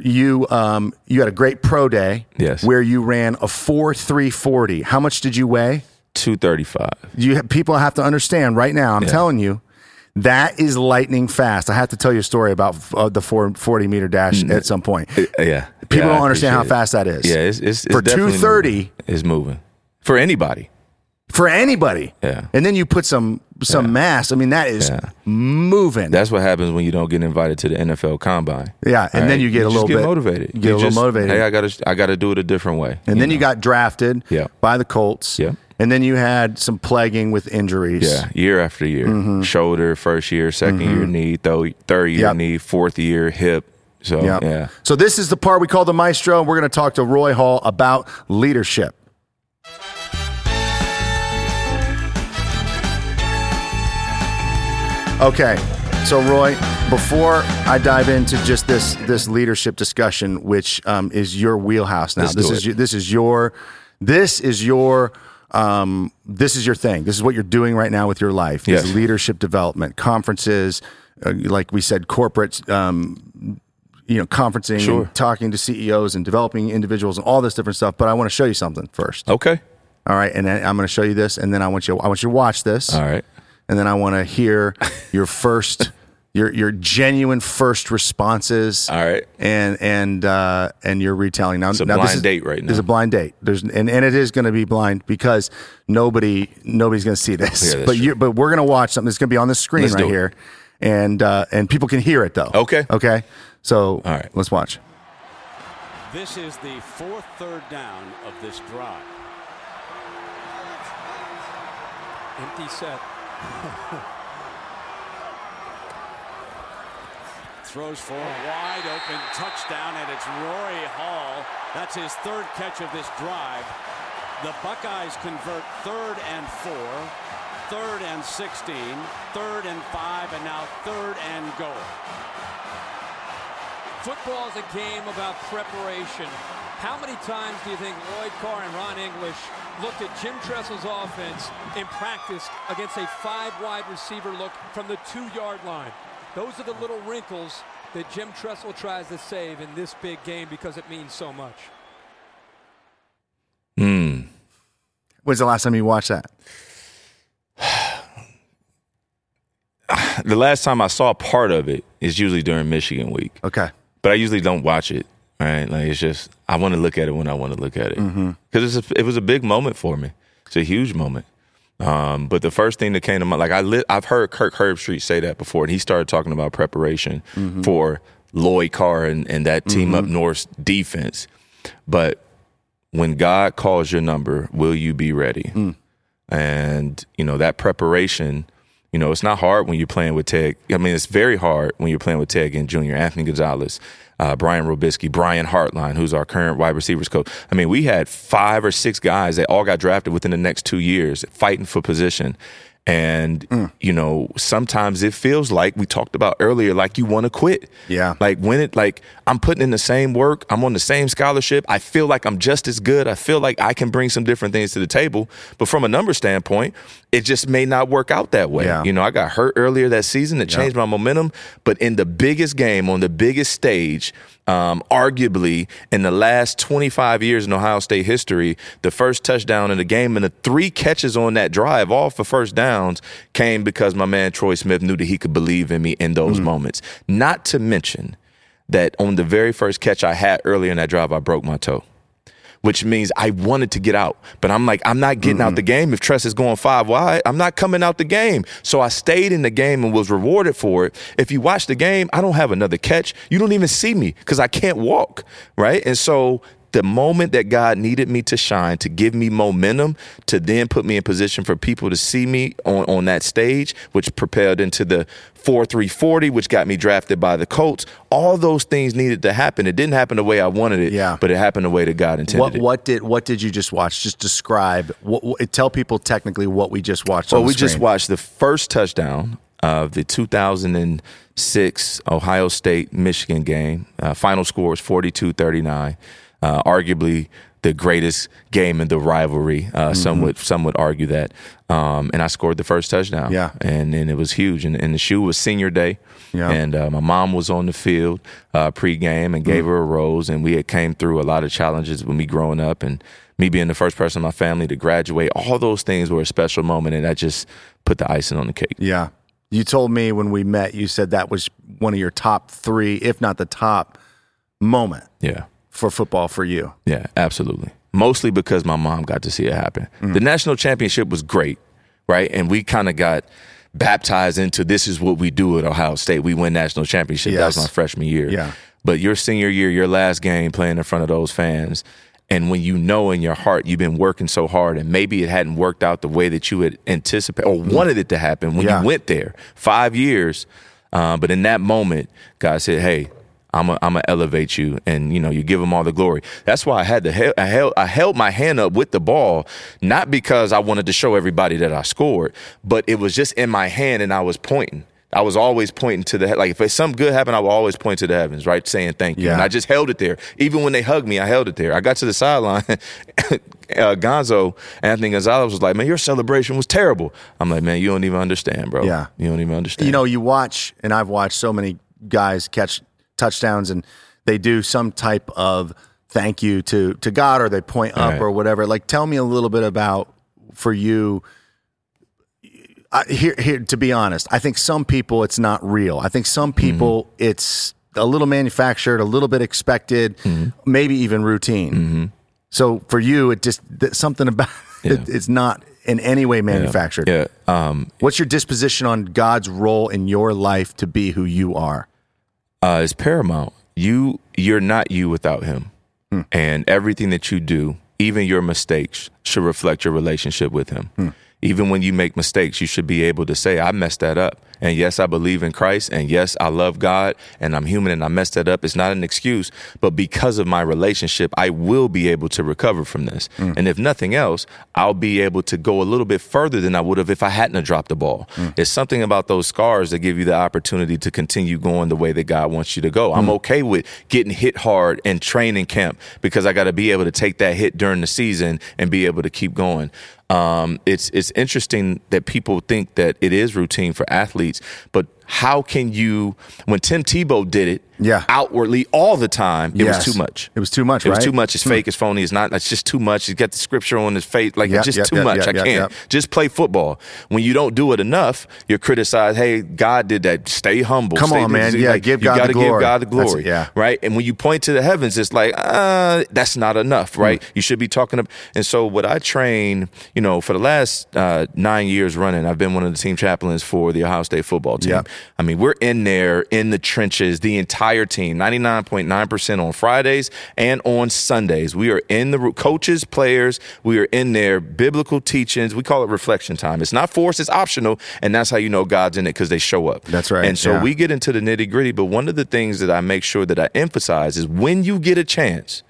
you um you had a great pro day. Yes. where you ran a four three forty. How much did you weigh? 235. You people have to understand right now. I'm Yeah. telling you. That is lightning fast. I have to tell you a story about uh, the 440 meter dash at some point. Uh, yeah. People Yeah, don't understand how fast that is. Yeah, it's, it's, it's For definitely 230 moving. It's moving. For anybody. For anybody. Yeah. And then you put some some mass. I mean, that is Yeah. moving. That's what happens when you don't get invited to the NFL Combine. Yeah, and All then you get a just little get bit- motivated. you get a little just, motivated. Hey, I gotta, I gotta do it a different way. and then you got drafted Yeah. by the Colts. Yeah. And then you had some plaguing with injuries. Yeah, year after year. Mm-hmm. Shoulder, first year, 2nd year knee, th- third year Yep. knee, fourth year hip. So Yeah. yeah, So this is the part we call the maestro. We're going to talk to Roy Hall about leadership. Okay. So Roy, before I dive into just this this leadership discussion, which um, is your wheelhouse now, Let's this is it. your, this is your this is your um, this is your thing. This is what you're doing right now with your life. Is Yes. leadership development, conferences, uh, like we said, corporate um, you know, conferencing Sure. and talking to CEOs and developing individuals and all this different stuff. But I want to show you something first. okay, All right, and then I'm going to show you this, and then I want you I want you to watch this, all right. And then I want to hear your first your your genuine first responses. All right. And and uh, and your retelling now. It's a now this blind is- date right now. There's a blind date. There's and, and it is going to be blind because nobody nobody's going to see this. Yeah, but true. you but we're going to watch something that's going to be on the screen Let's right here, and uh, and people can hear it though. Okay. Okay. So All right. let's watch. This is the fourth third down of this drive. Empty set. Throws for a wide open touchdown, and it's Roy Hall. That's his third catch of this drive. The Buckeyes convert third and four, third and 16, third and five, and now third and goal. Football is a game about preparation. How many times do you think Lloyd Carr and Ron English looked at Jim Tressel's offense and practiced against a five wide receiver look from the two yard line? Those are the little wrinkles that Jim Tressel tries to save in this big game because it means so much. Hmm. When's the last time you watched that? The last time I saw part of it is usually during Michigan week, Okay. but I usually don't watch it. Right? Like it's just I want to look at it when I want to look at it because Mm-hmm. it was a big moment for me. It's a huge moment. Um, but the first thing that came to mind, like I lit, I've heard Kirk Herbstreit say that before, and he started talking about preparation Mm-hmm. for Lloyd Carr and, and that team up north defense. But when God calls your number, will you be ready? Mm. And you know that preparation. You know, it's not hard when you're playing with Ted. I mean, it's very hard when you're playing with Ted Ginn Jr., Anthony Gonzalez, uh, Brian Robiskie, Brian Hartline, who's our current wide receivers coach. I mean, we had five or six guys that all got drafted within the next two years fighting for position. And, mm. you know, sometimes it feels like we talked about earlier, like you want to quit. Yeah. Like when it, like I'm putting in the same work, I'm on the same scholarship. I feel like I'm just as good. I feel like I can bring some different things to the table. But from a number standpoint, it just may not work out that way. Yeah. You know, I got hurt earlier that season. It changed my momentum. But in the biggest game, on the biggest stage, um, arguably in the last 25 years in Ohio State history, the first touchdown in the game and the three catches on that drive, all for first downs, came because my man Troy Smith knew that he could believe in me in those moments. Not to mention that on the very first catch I had earlier in that drive, I broke my toe which means I wanted to get out. But I'm like, I'm not getting out mm-hmm. the game if Tress is going five wide. I'm not coming out the game. So I stayed in the game and was rewarded for it. If you watch the game, I don't have another catch. You don't even see me because I can't walk, right? And so the moment that God needed me to shine, to give me momentum, to then put me in position for people to see me on, on that stage, which propelled into the 4 340, which got me drafted by the Colts. All those things needed to happen. It didn't happen the way I wanted it, Yeah. but it happened the way that God intended What it. what did what did you just watch? Just describe. What, what, tell people technically what we just watched. Well, we just watched the first touchdown of the 2006 Ohio State Michigan game. Uh, final score was 42 39. Uh, arguably the greatest game in the rivalry. Uh, Mm-hmm. Some would some would argue that. Um, and I scored the first touchdown. Yeah. and and it was huge. And, and the shoe was senior day. Yeah. And uh, my mom was on the field uh, pregame and gave her a rose. And we had came through a lot of challenges when we growing up, and me being the first person in my family to graduate. All those things were a special moment, and that just put the icing on the cake. Yeah. You told me when we met, you said that was one of your top three, if not the top moment Yeah. For football for you. Yeah, absolutely. Mostly because my mom got to see it happen. The national championship was great, right? And we kind of got baptized into this is what we do at Ohio State. We win national championship. That was my freshman year. Yeah. But your senior year, your last game playing in front of those fans, and when you know in your heart you've been working so hard and maybe it hadn't worked out the way that you had anticipated or wanted it to happen when Yeah. you went there five years. Uh, but in that moment, God said, "Hey, I'm gonna I'm gonna elevate you, and you know you give him all the glory." That's why I had to hel- I held I held my hand up with the ball, not because I wanted to show everybody that I scored, but it was just in my hand, and I was pointing. I was always pointing to the like if something good happened, I would always point to the heavens, right, saying thank you. Yeah. And I just held it there. Even when they hugged me, I held it there. I got to the sideline. uh, Gonzo Anthony Gonzalez was like, "Man, your celebration was terrible." I'm like, "Man, you don't even understand, bro. Yeah. you don't even understand." You know, you watch, and I've watched so many guys catch touchdowns, and they do some type of thank you to to God, or they point up, Right. or whatever. Like, tell me a little bit about for you. I, here, here. To be honest, I think some people it's not real. I think some mm-hmm. people it's a little manufactured, a little bit expected, mm-hmm. maybe even routine. Mm-hmm. So for you, it just th- something about it, it's not in any way manufactured. yeah. Um, What's your disposition on God's role in your life to be who you are? Uh, is paramount. You you're not you without him, and everything that you do, even your mistakes, should reflect your relationship with him. Even when you make mistakes, you should be able to say, "I messed that up." And yes, I believe in Christ, and yes, I love God, and I'm human, and I messed that up. It's not an excuse, but because of my relationship, I will be able to recover from this. Mm. And if nothing else, I'll be able to go a little bit further than I would have if I hadn't dropped the ball. Mm. It's something about those scars that give you the opportunity to continue going the way that God wants you to go. I'm mm. okay with getting hit hard in training camp because I got to be able to take that hit during the season and be able to keep going. Um, it's it's interesting that people think that it is routine for athletes, but how can you? When Tim Tebow did it, Yeah. outwardly all the time, it Yes. was too much. It was too much, It was too much. It's fake. It's phony. It's not. It's just too much. He's got the scripture on his face. Like Yeah, it's just yeah, too yeah, much. yeah, I can't. yeah. Just play football. When you don't do it enough, you're criticized. Hey, God did that. Stay humble. Come Stay on, man. Yeah, Like, give you God the gotta glory. give God the it, glory. yeah. Right. And when you point to the heavens, it's like, uh, that's not enough. Right. Hmm. You should be talking. Up. And so, what I train, you know, for the last uh, nine years running, I've been one of the team chaplains for the Ohio State football team. I mean, we're in there in the trenches, the entire team, 99.9% on Fridays and on Sundays. We are in the coaches, players, we are in there, biblical teachings. We call it reflection time. It's not forced, it's optional. And that's how you know God's in it because they show up. That's right, And so yeah. we get into the nitty gritty. But one of the things that I make sure that I emphasize is when you get a chance,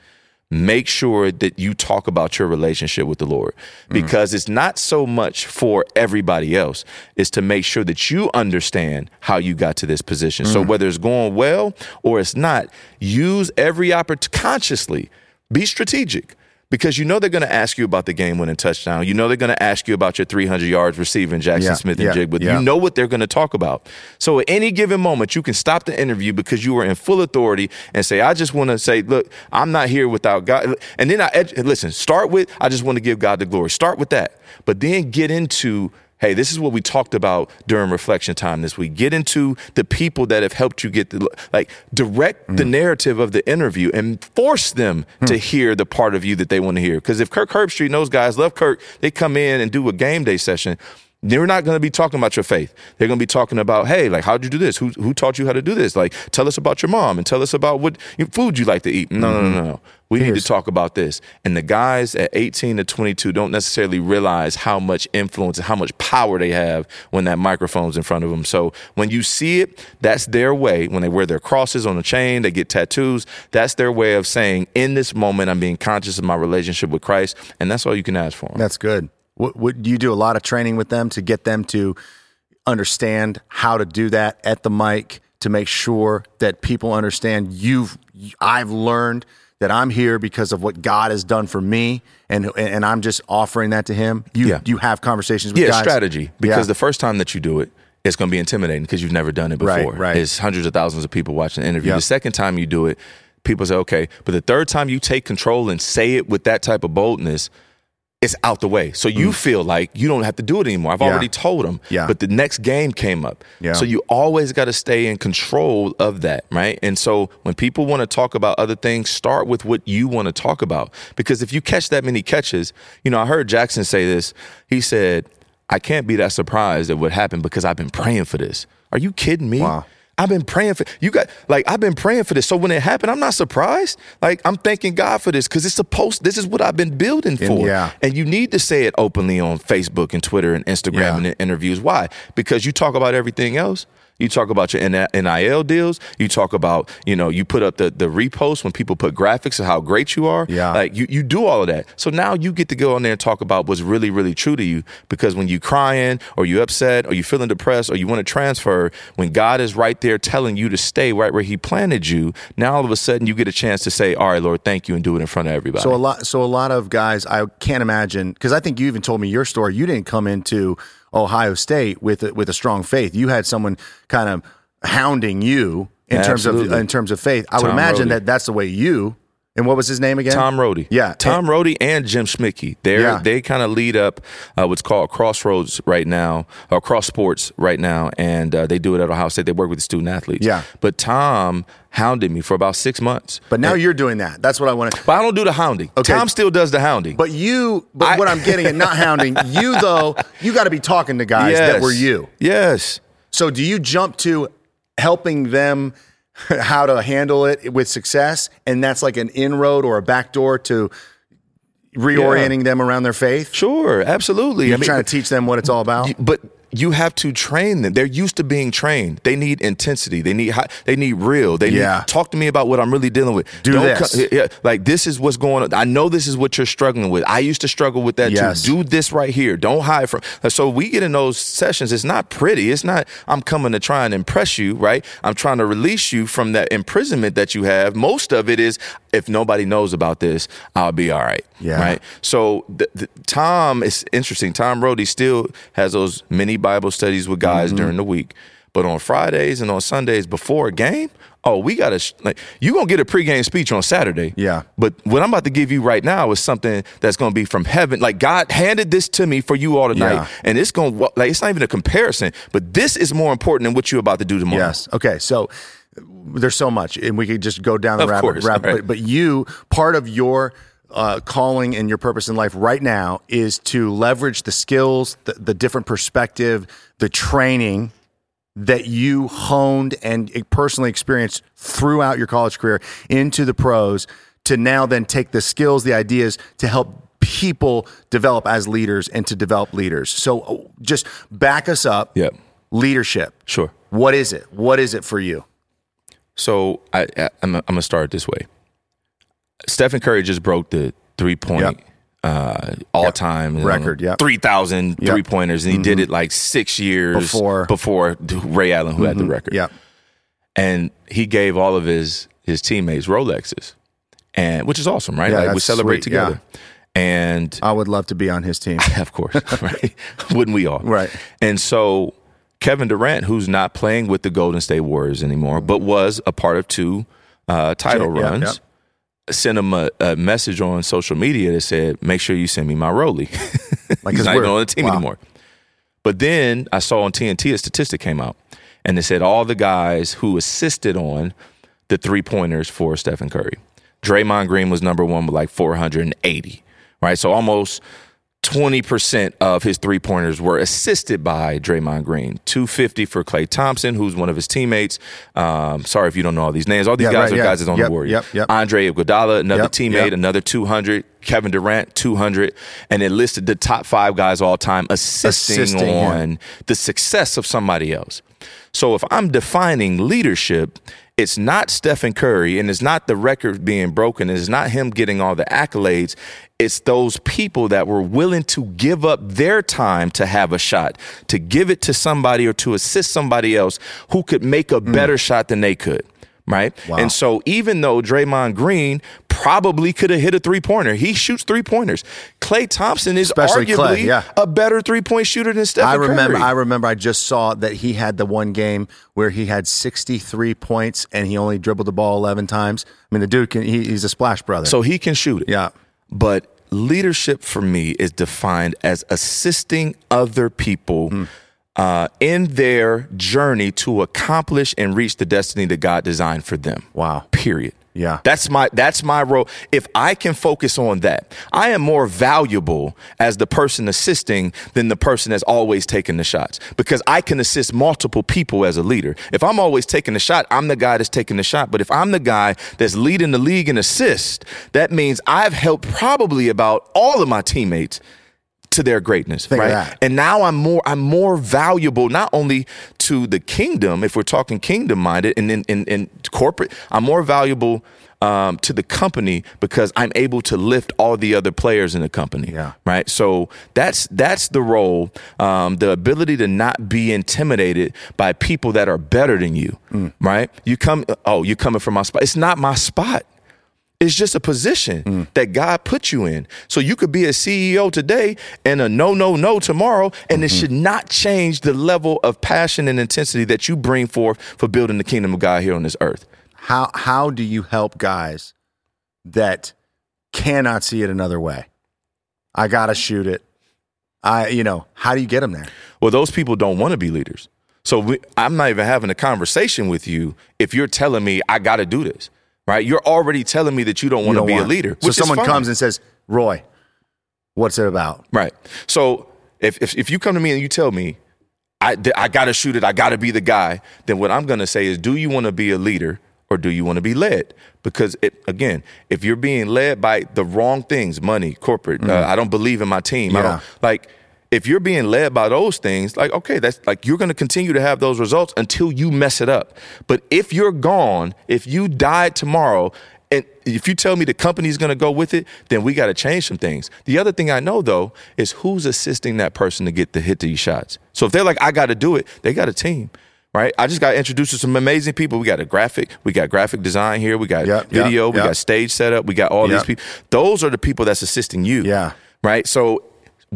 make sure that you talk about your relationship with the Lord mm. because it's not so much for everybody else. It's to make sure that you understand how you got to this position. So mm. whether it's going well or it's not, use every opportunity consciously. Be strategic. Because you know they're going to ask you about the game winning touchdown. You know they're going to ask you about your 300 yards receiving Jaxon Yeah, Smith and yeah, Jigba. yeah. You know what they're going to talk about. So at any given moment, you can stop the interview because you are in full authority and say, I just want to say, look, I'm not here without God. And then I, listen, start with, I just want to give God the glory. Start with that. But then get into, hey, this is what we talked about during reflection time this week. Get into the people that have helped you get the, like, direct Mm. the narrative of the interview and force them Hmm. to hear the part of you that they want to hear. Because if Kirk Herbstreit and those guys love Kirk, they come in and do a game day session They're not going to be talking about your faith. They're going to be talking about, hey, like, how'd you do this? Who, who taught you how to do this? Like, tell us about your mom and tell us about what food you like to eat. No, no, no, mm-hmm. no. We need to talk about this. And the guys at 18 to 22 don't necessarily realize how much influence and how much power they have when that microphone's in front of them. So when you see it, that's their way. When they wear their crosses on the chain, they get tattoos. That's their way of saying, in this moment, I'm being conscious of my relationship with Christ. And that's all you can ask for them. That's good. What, what do you do a lot of training with them to get them to understand how to do that at the mic to make sure that people understand you've I've learned that I'm here because of what God has done for me and and I'm just offering that to him. You Yeah. you have conversations with yeah, guys. strategy. Because Yeah. the first time that you do it, it's going to be intimidating because you've never done it Right, before. right. It's hundreds of thousands of people watching the interview. Yep. The second time you do it, people say, okay. But the third time you take control and say it with that type of boldness, it's out the way. So you feel like you don't have to do it anymore. I've Mm. Yeah. already told them. Yeah. But the next game came up. Yeah. So you always got to stay in control of that, right? And so when people want to talk about other things, start with what you want to talk about. Because if you catch that many catches, you know, I heard Jaxon say this. He said, I can't be that surprised at what happened because I've been praying for this. Are you kidding me? Wow. I've been praying for you got like I've been praying for this. So when it happened, I'm not surprised. Like I'm thanking God for this because it's supposed. This is what I've been building for. yeah. And you need to say it openly on Facebook and Twitter and Instagram Yeah. and in interviews. Why? Because you talk about everything else. You talk about your NIL deals. You talk about, you know, you put up the, the reposts when people put graphics of how great you are. Yeah. Like you, you do all of that. So now you get to go on there and talk about what's really, really true to you. Because when you crying or you upset or you feeling depressed or you want to transfer, when God is right there telling you to stay right where he planted you, now all of a sudden you get a chance to say, all right, Lord, thank you and do it in front of everybody. So a lot, so a lot of guys, I can't imagine because I think you even told me your story. You didn't come into Ohio State with a, with a strong faith. You had someone kind of hounding you in terms of in terms of faith. I would imagine that that's the way you. And what was his name again? Tom Rhodey. Yeah. Tom Rhodey and Jim Schmickey. They're, Yeah. They kind of lead up uh, what's called Crossroads right now, or Cross Sports right now, and uh, they do it at Ohio State. They work with the student athletes. Yeah. But Tom hounded me for about six months. But now you're doing that. That's what I want to. But I don't do the hounding. Okay. Tom still does the hounding. But you, but I- what I'm getting at, not hounding you though. You got to be talking to guys that were you. Yes. So do you jump to helping them how to handle it with success, and that's like an inroad or a backdoor to reorienting them around their faith? Sure. Absolutely. You're trying to teach them what it's all about. But you have to train them. They're used to being trained. They need intensity. They need high, they need real. They Yeah. need talk to me about what I'm really dealing with. Do this. co- yeah, like this is what's going on. I know this is what you're struggling with. I used to struggle with that Yes. too. Do this right here. Don't hide from. So we get in those sessions. It's not pretty. It's not. I'm coming to try and impress you, right? I'm trying to release you from that imprisonment that you have. Most of it is if nobody knows about this, I'll be all right. Yeah. Right. So the, the, Tom is interesting. Tom Rhodey still has those mini Bible studies with guys Mm-hmm. during the week, but on Fridays and on Sundays before a game, oh, we gotta like you gonna get a pregame speech on Saturday. Yeah. But what I'm about to give you right now is something that's gonna be from heaven. Like God handed this to me for you all tonight, Yeah. and it's gonna like it's not even a comparison, but this is more important than what you're about to do tomorrow. Yes. Okay. So there's so much, and we could just go down the Of rabbit. course, rabbit right. but, but you, part of your uh, calling and your purpose in life right now is to leverage the skills, the, the different perspective, the training that you honed and personally experienced throughout your college career into the pros to now then take the skills, the ideas to help people develop as leaders and to develop leaders. So uh, just back us up. Yep. Leadership. Sure. What is it? What is it for you? So I, I I'm, I'm gonna start this way. Stephen Curry just broke the three point Yep. uh, all time Record, Yeah, 3,000 Yep. Mm-hmm. three pointers, and he did it like six years Before. Mm-hmm. before Ray Allen, who had the record. Yeah. and he gave all of his his teammates Rolexes, and which is awesome, right? Yeah, like we celebrate sweet, yeah. together, and I would love to be on his team. of course, right? Wouldn't we all? Right. And so Kevin Durant, who's not playing with the Golden State Warriors anymore, but was a part of two uh, title Yeah, yeah, runs, sent him a, a message on social media that said, "Make sure you send me my Rolly." Like, He's not even on the team wow. anymore. But then I saw on TNT a statistic came out, and they said all the guys who assisted on the three pointers for Stephen Curry. Draymond Green was number one with like 480, right? So almost 20% of his three pointers were assisted by Draymond Green. 250 for Klay Thompson, who's one of his teammates. Um, sorry if you don't know all these names. All these Yeah, guys right, are yeah. guys that's on Yep, the Warriors. yep, yep. Andre Iguodala, another teammate, another 200. Kevin Durant, 200. And it listed the top five guys all time assisting, Assisting on the success of somebody else. So if I'm defining leadership, it's not Stephen Curry and it's not the record being broken. It's not him getting all the accolades. It's those people that were willing to give up their time to have a shot, to give it to somebody or to assist somebody else who could make a hmm. better shot than they could. Right. Wow. And so even though Draymond Green probably could have hit a three pointer, he shoots three pointers. Klay Thompson is Especially arguably Klay, yeah. a better three point shooter than Stephen I remember. Curry. I remember. I just saw that he had the one game where he had 63 points and he only dribbled the ball 11 times. I mean, the dude can. He, he's a splash brother. So he can shoot it. yeah, But leadership for me is defined as assisting other people Hmm. Uh, in their journey to accomplish and reach the destiny that God designed for them. Wow. Period. Yeah. That's my that's my role. If I can focus on that, I am more valuable as the person assisting than the person that's always taking the shots because I can assist multiple people as a leader. If I'm always taking the shot, I'm the guy that's taking the shot. But if I'm the guy that's leading the league in assist, that means I've helped probably about all of my teammates to their greatness, Think right? And now I'm more I'm more valuable not only to the kingdom, if we're talking kingdom minded, and in, in, in corporate, I'm more valuable um, to the company because I'm able to lift all the other players in the company. Yeah. Right. So that's that's the role, um, the ability to not be intimidated by people that are better than you. Mm. Right. You come. Oh, you're coming from my spot? It's not my spot. It's just a position Mm. that God put you in. So you could be a CEO today and a no, no, no tomorrow, and Mm-hmm. it should not change the level of passion and intensity that you bring forth for building the kingdom of God here on this earth. how how do you help guys that cannot see it another way? I gotta shoot it. I you know how do you get them there? Well, those people don't want to be leaders. So we, I'm not even having a conversation with you if you're telling me I got to do this, right? You're already telling me that you don't want to be a leader. So someone fine. comes and says, "Roy, what's it about?" Right. So if, if if you come to me and you tell me I I got to shoot it, I got to be the guy, then what I'm going to say is do you want to be a leader or do you want to be led? Because it again, if you're being led by the wrong things, money, corporate, uh, I don't believe in my team. I don't like if you're being led by those things, like okay, that's like you're going to continue to have those results until you mess it up. But if you're gone, if you died tomorrow, and if you tell me the company's going to go with it, then we got to change some things. The other thing I know though is who's assisting that person to get to hit these shots. So if they're like, I got to do it, they got a team. Right, I just got introduced to some amazing people. We got a graphic, we got graphic design here, we got Yep, yep, video, we yep. got stage setup, we got all Yep. these people. Those are the people that's assisting you. Yeah. Right. So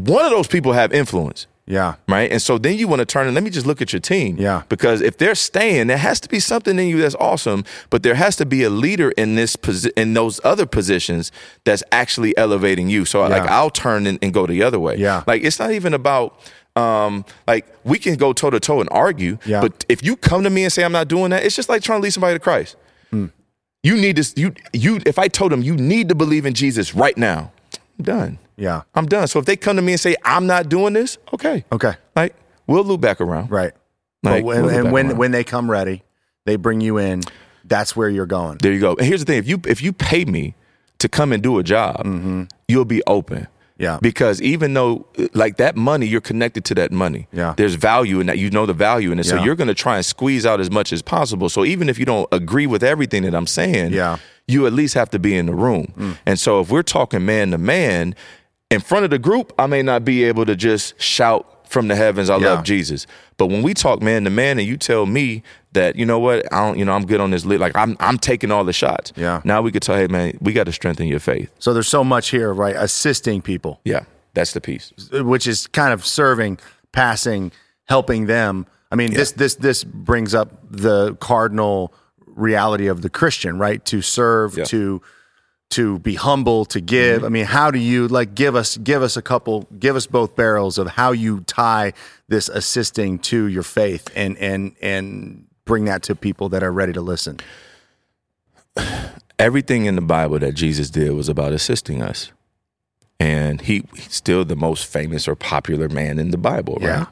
one of those people have influence. Yeah. Right. And so then you want to turn and let me just look at your team. Yeah. Because if they're staying, there has to be something in you that's awesome, but there has to be a leader in this posi- in those other positions that's actually elevating you. So like I'll turn and, and go the other way. Yeah. Like it's not even about um like we can go toe to toe and argue. Yeah. But if you come to me and say I'm not doing that, it's just like trying to lead somebody to Christ. Hmm. You need this you you if I told them you need to believe in Jesus right now, I'm done. Yeah. I'm done. So if they come to me and say I'm not doing this, okay, Okay. like we'll loop back around. Right. Like, when, we'll and when around. when they come ready, they bring you in. That's where you're going. there you go. And here's the thing: if you if you pay me to come and do a job, you'll be open. Mm-hmm. Yeah. Because even though like that money, you're connected to that money. Yeah. There's value in that. You know the value in it. So you're going to try and squeeze out as much as possible. So even if you don't agree with everything that I'm saying, Yeah. Mm. you at least have to be in the room. And so if we're talking man to man, in front of the group, I may not be able to just shout from the heavens, I Yeah. love Jesus. But when we talk man to man and you tell me that, you know what, I don't, you know, I'm good on this lit, like I'm I'm taking all the shots. Yeah. Now we could tell, hey man, we got to strengthen your faith. So there's so much here, right? Assisting people, Yeah. That's the piece. which is kind of serving, passing, helping them. I mean, this this this brings up the cardinal reality of the Christian, right? To serve, Yeah. to to be humble, to give. Mm-hmm. I mean, how do you like give us give us a couple, give us both barrels of how you tie this assisting to your faith and and and bring that to people that are ready to listen. Everything in the Bible that Jesus did was about assisting us. and he he's still the most famous or popular man in the Bible, Yeah. right?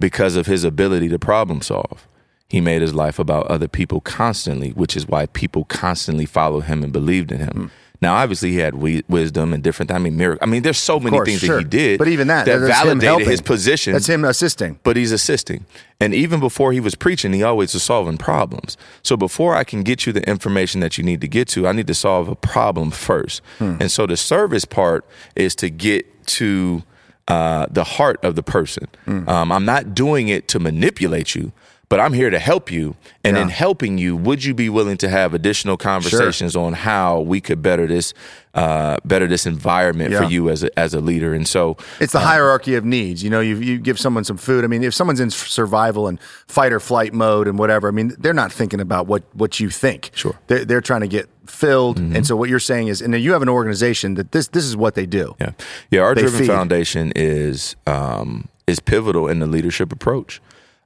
Because of his ability to problem solve. He made his life about other people constantly, which is why people constantly followed him and believed in him. Hmm. Now, obviously, he had wi- wisdom and different. I mean, miracle. I mean, there's so many course, things sure. that he did, But even that, that validated his position That's him assisting. but he's assisting. And even before he was preaching, he always was solving problems. So before I can get you the information that you need to get to, I need to solve a problem first. Hmm. And so the service part is to get to uh, the heart of the person. Hmm. Um, I'm not doing it to manipulate you. But I'm here to help you, and in helping you, would you be willing to have additional conversations on how we could better this, uh, better this environment Yeah. for you as a, as a leader? And so, It's the hierarchy of needs. You know, you, you give someone some food. I mean, if someone's in survival and fight or flight mode and whatever, I mean, they're not thinking about what, what you think. Sure. Mm-hmm. They're, they're trying to get filled. And so what you're saying is, and then you have an organization that this this is what they do. Yeah, yeah. Our They Driven feed. Foundation is um, is pivotal in the leadership approach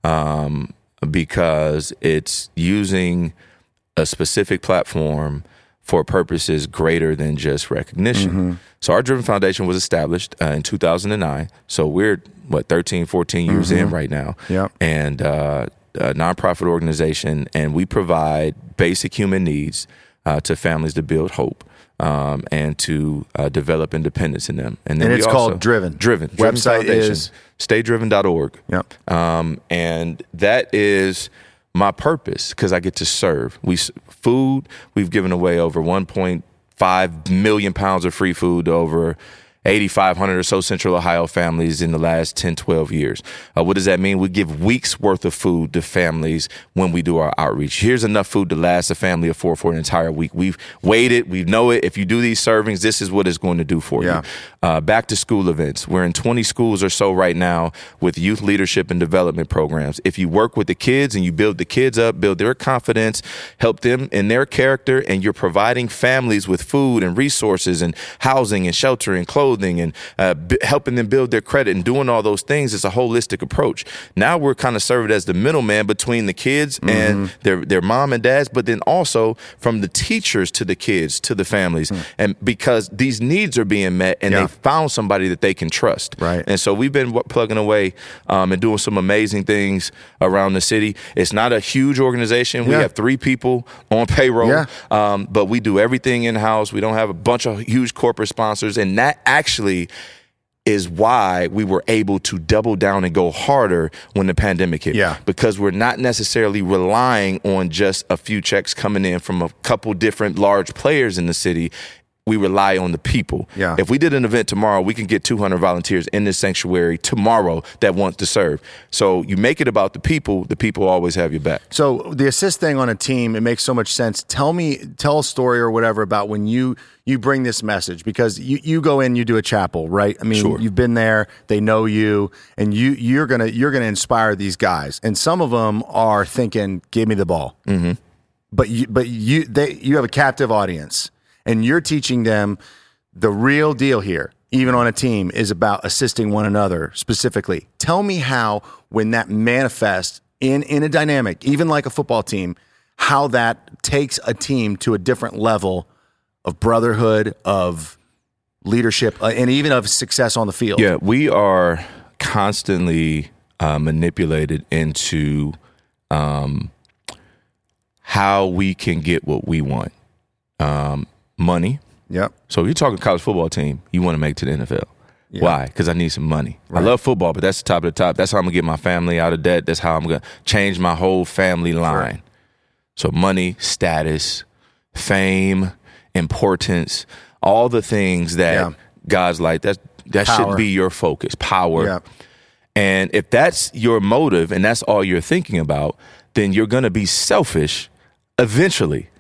um, because it's using a specific platform for purposes greater than just recognition. Mm-hmm. So our Driven Foundation was established uh, in 2009. So we're what 13, 14 years in right now. Mm-hmm. And uh, a nonprofit organization, and we provide basic human needs uh, to families to build hope. Um, and to uh, develop independence in them, And and we it's called Driven. Driven. Website Foundation, is- staydriven.org. Yep. Um, and that is my purpose because I get to serve. We food. We've given away over 1.5 million pounds of free food to over 8,500 or so Central Ohio families in the last 10, 12 years. Uh, what does that mean? We give weeks worth of food to families when we do our outreach. Here's enough food to last a family of four for an entire week. We've weighed it. We know it. If you do these servings, this is what it's going to do for Yeah. you uh, back to school events. We're in 20 schools or so right now with youth leadership and development programs. If you work with the kids and you build the kids up, build their confidence, help them in their character, and you're providing families with food and resources and housing and shelter and clothing and uh, b- helping them build their credit and doing all those things, it's a holistic approach. Now we're kind of served as the middleman between the kids Mm-hmm. and their, their mom and dads, but then also from the teachers to the kids to the families. And because these needs are being met and. Yeah. they found somebody that they can trust. Right. And so we've been w- plugging away um, and doing some amazing things around the city. It's not a huge organization. We Yeah. have three people on payroll, Yeah. um, but we do everything in house. We don't have a bunch of huge corporate sponsors. And that actually is why we were able to double down and go harder when the pandemic hit. Yeah. Because we're not necessarily relying on just a few checks coming in from a couple different large players in the city. We rely on the people. Yeah. If we did an event tomorrow, we can get 200 volunteers in this sanctuary tomorrow that want to serve. So you make it about the people, the people always have your back. So the assist thing on a team, it makes so much sense. Tell me, tell a story or whatever about when you you bring this message because you, you go in, you do a chapel, right? I mean, Sure. you've been there, they know you, and you you're gonna you're gonna inspire these guys, and some of them are thinking, "Give me the ball," mm-hmm. but you but you they you have a captive audience, and you're teaching them the real deal here. Even on a team is about assisting one another specifically. Tell me how when that manifests in in a dynamic, even like a football team, how that takes a team to a different level of brotherhood, of leadership, uh, and even of success on the field. Yeah, we are constantly uh, manipulated into um, how we can get what we want. Um, money. Yep. So you're talking college football team, you want to make it to the NFL. Why? Because I need some money. I love football, but that's the top of the top. That's how I'm gonna get my family out of debt. That's how I'm gonna change my whole family line. So money, status, fame, importance, all the things that Yeah. God's like that that Power. should be your focus. Power. And if that's your motive and that's all you're thinking about, then you're going to be selfish eventually.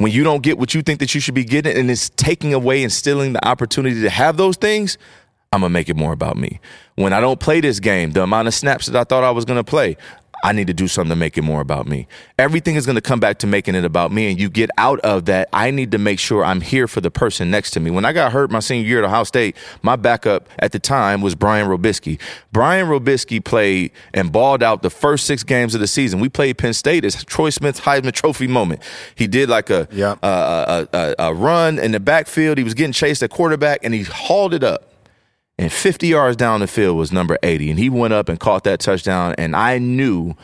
When you don't get what you think that you should be getting and it's taking away and stealing the opportunity to have those things, I'm to make it more about me. When I don't play this game, the amount of snaps that I thought I was to play, I need to do something to make it more about me. Everything is going to come back to making it about me. And you get out of that, I need to make sure I'm here for the person next to me. When I got hurt my senior year at Ohio State, my backup at the time was Brian Robiskie. Brian Robiskie played and balled out the first six games of the season. We played Penn State as Troy Smith's Heisman Trophy moment. He did like a, Yep. a, a, a, a run in the backfield. He was getting chased at quarterback and he hauled it up. And 50 yards down the field was number 80. And he went up and caught that touchdown. And I knew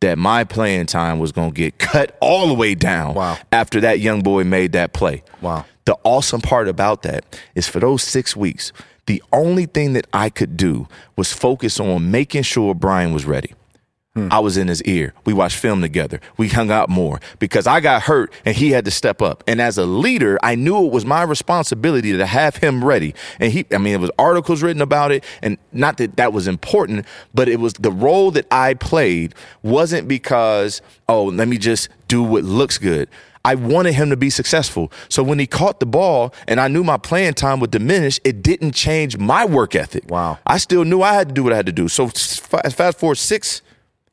that my playing time was going to get cut all the way down Wow. after that young boy made that play. Wow. The awesome part about that is for those six weeks, the only thing that I could do was focus on making sure Brian was ready. Hmm. I was in his ear. We watched film together. We hung out more because I got hurt and he had to step up. And as a leader, I knew it was my responsibility to have him ready. And he, I mean, it was articles written about it, and not that that was important, but it was the role that I played wasn't because, oh, let me just do what looks good. I wanted him to be successful. So when he caught the ball and I knew my playing time would diminish, it didn't change my work ethic. Wow. I still knew I had to do what I had to do. So fast forward six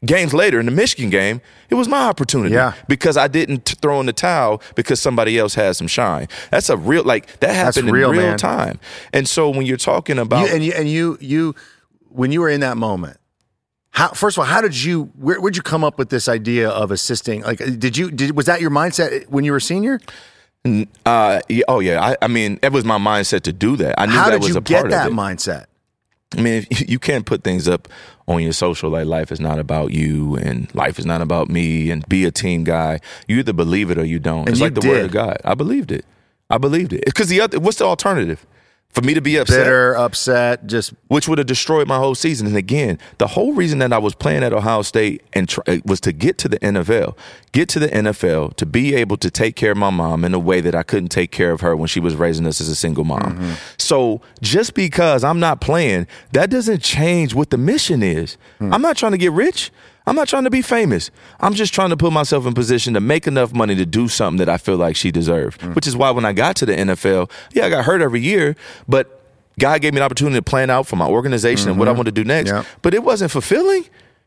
games later in the Michigan game, it was my opportunity. Yeah. Because I didn't throw in the towel because somebody else had some shine. That's a real like that happened real, in real man. time. And so when you're talking about You, and you and you you when you were in that moment. How, first of all, how did you where would you come up with this idea of assisting? Like, did you did was that your mindset when you were a senior? uh oh yeah, I, I mean it was my mindset to do that. I knew How that did was you a get part that of it. mindset? I mean, you can't put things up on your social like life is not about you and life is not about me and be a team guy. You either believe it or you don't. it's you like the word of God. I believed it. I believed it. Because the other, what's the alternative? For me to be upset, Bitter, upset, just which would have destroyed my whole season. And again, the whole reason that I was playing at Ohio State and try, was to get to the NFL, get to the NFL, to be able to take care of my mom in a way that I couldn't take care of her when she was raising us as a single mom. Mm-hmm. So just because I'm not playing, that doesn't change what the mission is. Hmm. I'm not trying to get rich. I'm not trying to be famous. I'm just trying to put myself in position to make enough money to do something that I feel like she deserved. Mm. Which is why when I got to the NFL, yeah, I got hurt every year, but God gave me an opportunity to plan out for my organization and what I mm-hmm. want to do next. Yeah. But it wasn't fulfilling.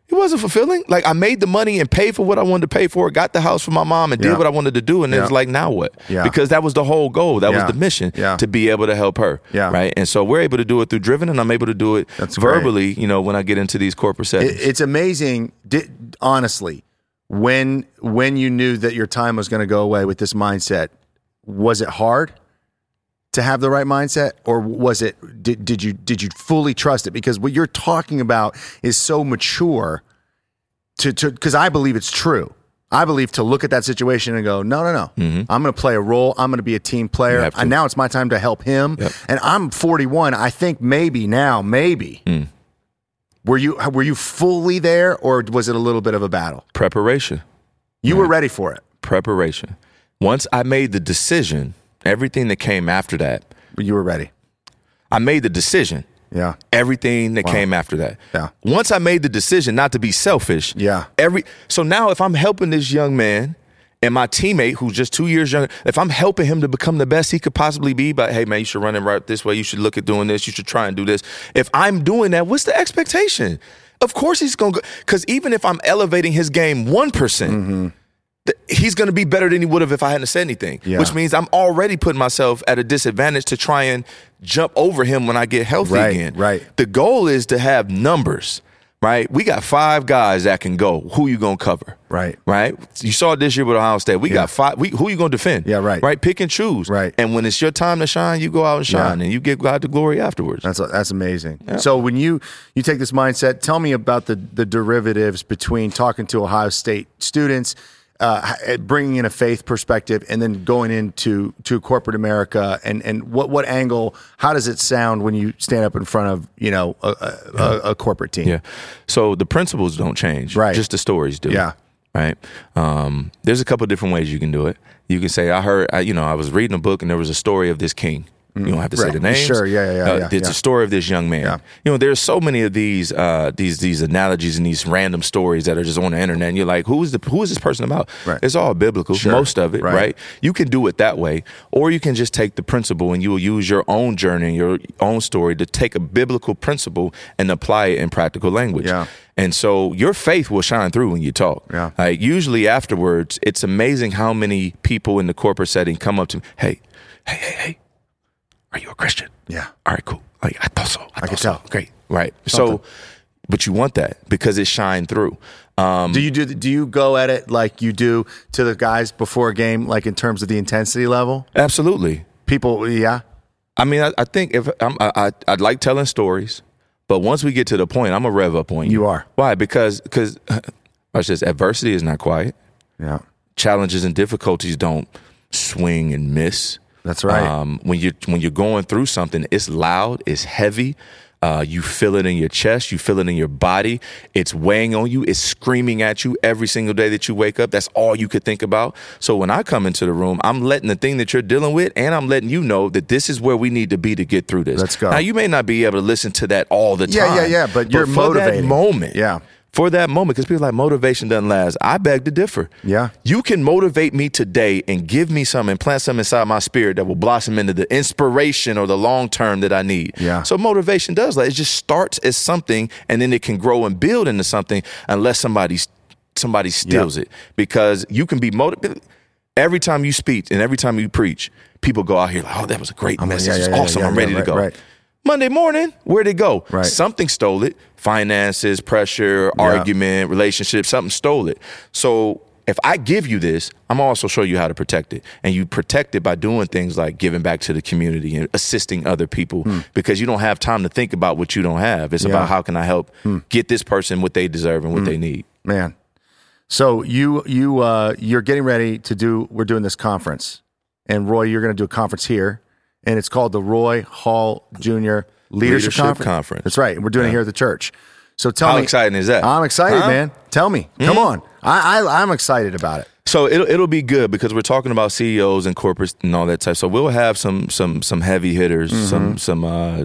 It wasn't fulfilling. Like I made the money and paid for what I wanted to pay for, got the house for my mom and Yeah. did what I wanted to do. And it Yeah. was like, now what? Yeah. Because that was the whole goal. That was the mission Yeah. to be able to help her. Yeah. Right. And so we're able to do it through driven and I'm able to do it That's great. verbally, you know, when I get into these corporate settings. it, it's amazing. Di- honestly, when when you knew that your time was going to go away with this mindset, was it hard to have the right mindset, or was it? Did, did you did you fully trust it? Because what you're talking about is so mature. To to because I believe it's true. I believe to look at that situation and go, no, no, no. I'm going to play a role. I'm going to be a team player. Mm-hmm. And now it's my time to help him. Yep. And I'm 41. I think maybe now, maybe. Mm. Were you were you fully there, or was it a little bit of a battle? Preparation. You were ready for it. Preparation. Once I made the decision, everything that came after that, You were ready. I made the decision. Yeah. everything that came after that. Yeah. Once I made the decision not to be selfish. Yeah. Every so now if I'm helping this young man and my teammate who's just two years younger, if I'm helping him to become the best he could possibly be, but hey man, you should run it right this way. You should look at doing this. You should try and do this. If I'm doing that, what's the expectation? Of course he's gonna go because even if I'm elevating his game one mm-hmm. Th- he's going to be better than he would have if I hadn't said anything. Yeah. Which means I'm already putting myself at a disadvantage to try and jump over him when I get healthy Right, again. right. The goal is to have numbers, right? We got five guys that can go. Who you going to cover? Right. Right. You saw it this year with Ohio State. We Yeah. got five. We, who you going to defend? Yeah, right. Right. Pick and choose. Right. And when it's your time to shine, you go out and shine, Yeah. and you give God the glory afterwards. That's that's amazing. So when you you take this mindset, tell me about the the derivatives between talking to Ohio State students, uh, bringing in a faith perspective, and then going into to corporate America, and and what what angle? How does it sound when you stand up in front of you know a, a, a, a corporate team? Yeah. So the principles don't change. Right. Just the stories do. Yeah. Right. Um, there's a couple different ways you can do it. You can say, I heard, I, you know, I was reading a book and there was a story of this king. You don't have to say the names. Sure, yeah, yeah, yeah, Uh, yeah, It's yeah. a story of this young man. Yeah. You know, there's so many of these uh, these these analogies and these random stories that are just on the internet. And you're like, who is the who is this person about? Right. It's all biblical, Sure. most of it, Right. right. You can do it that way, or you can just take the principle and you will use your own journey, your own story to take a biblical principle and apply it in practical language. Yeah. And so your faith will shine through when you talk. Yeah. Like usually afterwards, it's amazing how many people in the corporate setting come up to me, hey, hey, hey, hey, are you a Christian? Yeah. All right, cool. Like I thought so. I, thought could so. tell. Great. Right. So, but you want that because it shined through. Um, Do you do do you go at it like you do to the guys before a game, like in terms of the intensity level? absolutely. People, yeah, I mean, I, I think if I'm, I, I, I'd like telling stories, but once we get to the point, I'm a rev up on you. You are. Why? Because because watch this. Adversity is not quiet. yeah, Challenges and difficulties don't swing and miss. That's right. Um, when you when you're going through something, it's loud, it's heavy. Uh, you feel it in your chest, you feel it in your body. It's weighing on you. It's screaming at you every single day that you wake up. That's all you could think about. So when I come into the room, I'm letting the thing that you're dealing with, and I'm letting you know that this is where we need to be to get through this. Let's go. Now you may not be able to listen to that all the time. yeah, yeah, yeah, but you're for that moment. Yeah. For that moment, because people are like motivation doesn't last. I beg to differ. Yeah. You can motivate me today and give me some and plant some inside my spirit that will blossom into the inspiration or the long term that I need. Yeah. So motivation does like it just starts as something and then it can grow and build into something unless somebody somebody steals it. Because you can be motivated every time you speak and every time you preach, people go out here like, oh, that was a great I'm like, message. it's yeah, yeah, awesome. I'm ready to go. right. Monday morning, where'd it go? Right. Something stole it. Finances, pressure, argument, relationship, something stole it. So if I give you this, I'm also show you how to protect it. And you protect it by doing things like giving back to the community and assisting other people because you don't have time to think about what you don't have. It's Hmm. Yeah. Hmm. about how can I help get this person what they deserve and what they need. man. So you you uh, you're getting ready to do. We're doing this conference, and Roy, you're going to do a conference here, and it's called the Roy Hall Jr. Leadership, Leadership Conference. Conference. That's right. and We're doing it here at the church. So tell How me, How exciting is that? I'm excited, Huh? man. Tell me, come on. I, I I'm excited about it. So it'll it'll be good because we're talking about CEOs and corporates and all that type. So we'll have some some some heavy hitters, Mm-hmm. some some uh,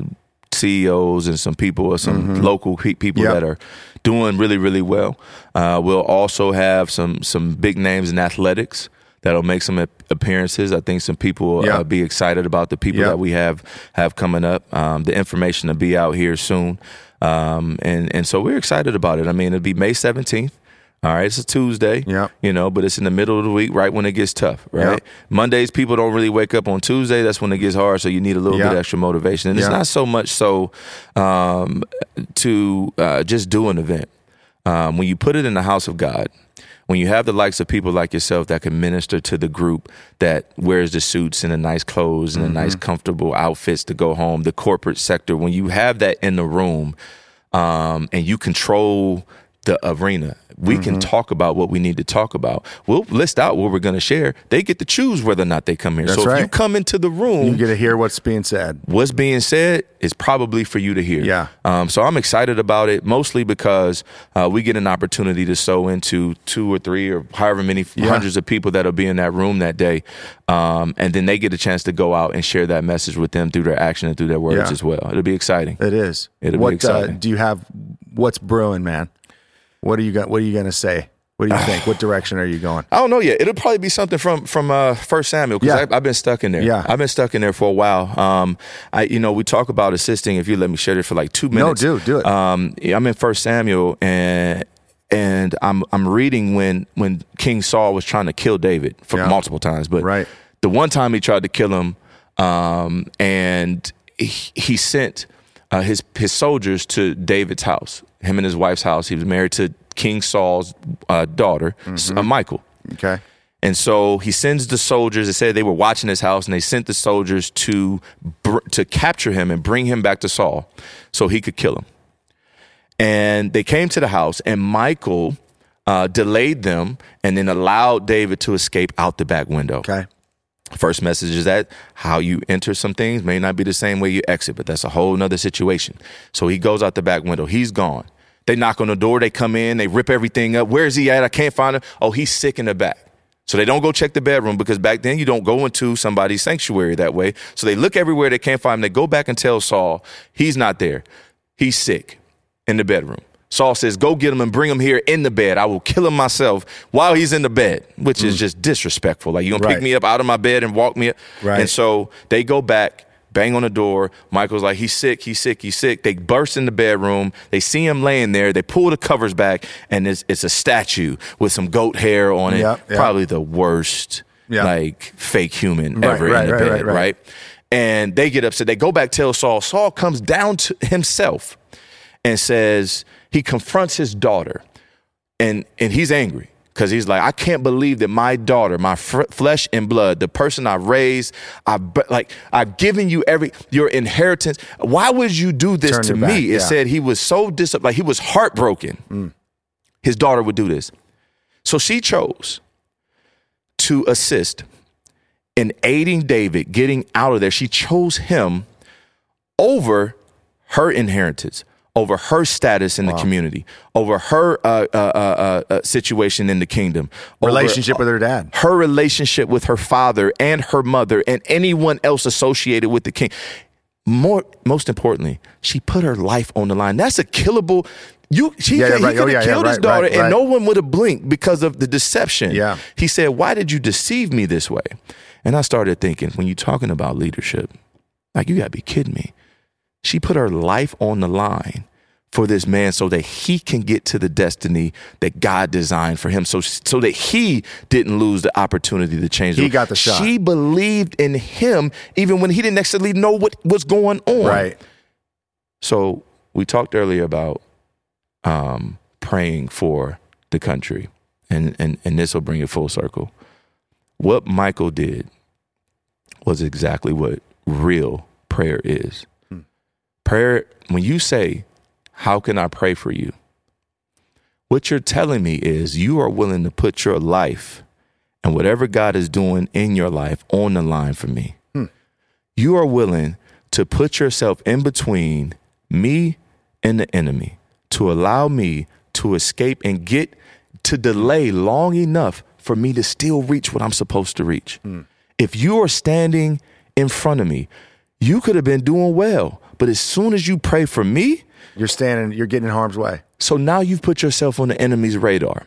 CEOs and some people, some local pe- people Mm-hmm. Yep. that are doing really really well. Uh, we'll also have some some big names in athletics that'll make some appearances. I think some people will uh, be excited about the people Yep. that we have have coming up. Um, the information will be out here soon, um, and and so we're excited about it. I mean, it'll be May seventeenth. All right, it's a Tuesday. Yep. You know, but it's in the middle of the week, right when it gets tough, right? Yep. Mondays, people don't really wake up on Tuesday. That's when it gets hard. So you need a little Yep. bit extra motivation. And Yep. it's not so much so um, to uh, just do an event. Um, when you put it in the house of God, when you have the likes of people like yourself that can minister to the group that wears the suits and the nice clothes and the nice comfortable outfits to go home, the corporate sector, when you have that in the room um, and you control the arena, we can talk about what we need to talk about. We'll list out what we're going to share. They get to choose whether or not they come here. That's so if you come into the room, You get to hear what's being said. what's being said is probably for you to hear. Yeah. Um, so I'm excited about it, mostly because uh, we get an opportunity to sow into two or three or however many hundreds of people that'll be in that room that day, um, and then they get a chance to go out and share that message with them through their action and through their words Yeah. as well. It'll be exciting. It is. It'll be exciting. Uh, do you have? What's brewing, man? What are you got? What are you going to say? What do you think? what direction are you going? I don't know yet. It'll probably be something from from uh, First Samuel because Yeah. I've been stuck in there. Yeah. I've been stuck in there for a while. Um, I you know we talk about assisting. If you let me share this for like two minutes, No, do do it. Um, I'm in First Samuel and and I'm I'm reading when when King Saul was trying to kill David for Yeah. multiple times, but Right. the one time he tried to kill him, um, and he, he sent uh, his his soldiers to David's house, him and his wife's house. He was married to King Saul's uh, daughter, Mm-hmm. uh, Michal. okay. And so he sends the soldiers. They said they were watching his house, and they sent the soldiers to br- to capture him and bring him back to Saul, so he could kill him. And they came to the house, and Michal uh, delayed them, and then allowed David to escape out the back window. Okay. First message is that how you enter some things may not be the same way you exit, but that's a whole nother situation. So he goes out the back window. He's gone. They knock on the door. They come in. They rip everything up. Where is he at? I can't find him. Oh, he's sick in the back. So they don't go check the bedroom because back then you don't go into somebody's sanctuary that way. So they look everywhere they can't find him. They go back and tell Saul he's not there. He's sick in the bedroom. Saul says, Go get him and bring him here in the bed. I will kill him myself while he's in the bed, which is mm. just disrespectful. Like, you're gonna pick me up out of my bed and walk me up? Right. And so they go back, bang on the door. Michal's like, He's sick, he's sick, he's sick. They burst in the bedroom. They see him laying there. They pull the covers back, and it's, it's a statue with some goat hair on it. Yep, yep. Probably the worst, Yep. like, fake human Right, ever right, in the right, bed, right, right. right? And they get upset. They go back, tell Saul. Saul comes down to himself and says he confronts his daughter and and he's angry because he's like i can't believe that my daughter my fr- flesh and blood the person i raised i like i've given you every your inheritance. Why would you do this Turn to me back, it said he was so dis like he was heartbroken. Mm. His daughter would do this. So she chose to assist in aiding david getting out of there. She chose him over her inheritance, over her status in the community, over her uh, uh, uh, uh, situation in the kingdom, Relationship with her dad. her relationship with her father and her mother and anyone else associated with the king. More, most importantly, she put her life on the line. That's a killable. You, she Yeah, yeah, could, right. he Oh, could have yeah, yeah, killed his right, daughter, right, and no one would have blinked because of the deception. Yeah. He said, "Why did you deceive me this way?" And I started thinking, when you're talking about leadership, like you got to be kidding me. She put her life on the line for this man so that he can get to the destiny that God designed for him. So so that he didn't lose the opportunity to change. He world. got the shot. She believed in him even when he didn't necessarily know what was going on. Right. So we talked earlier about um, praying for the country, and and and this will bring it full circle. What Michal did was exactly what real prayer is. Prayer, when you say, "How can I pray for you?" What you're telling me is you are willing to put your life and whatever God is doing in your life on the line for me. Hmm. You are willing to put yourself in between me and the enemy to allow me to escape and get to delay long enough for me to still reach what I'm supposed to reach. Hmm. If you are standing in front of me, you could have been doing well, but as soon as you pray for me, You're standing, you're getting in harm's way. so now you've put yourself on the enemy's radar.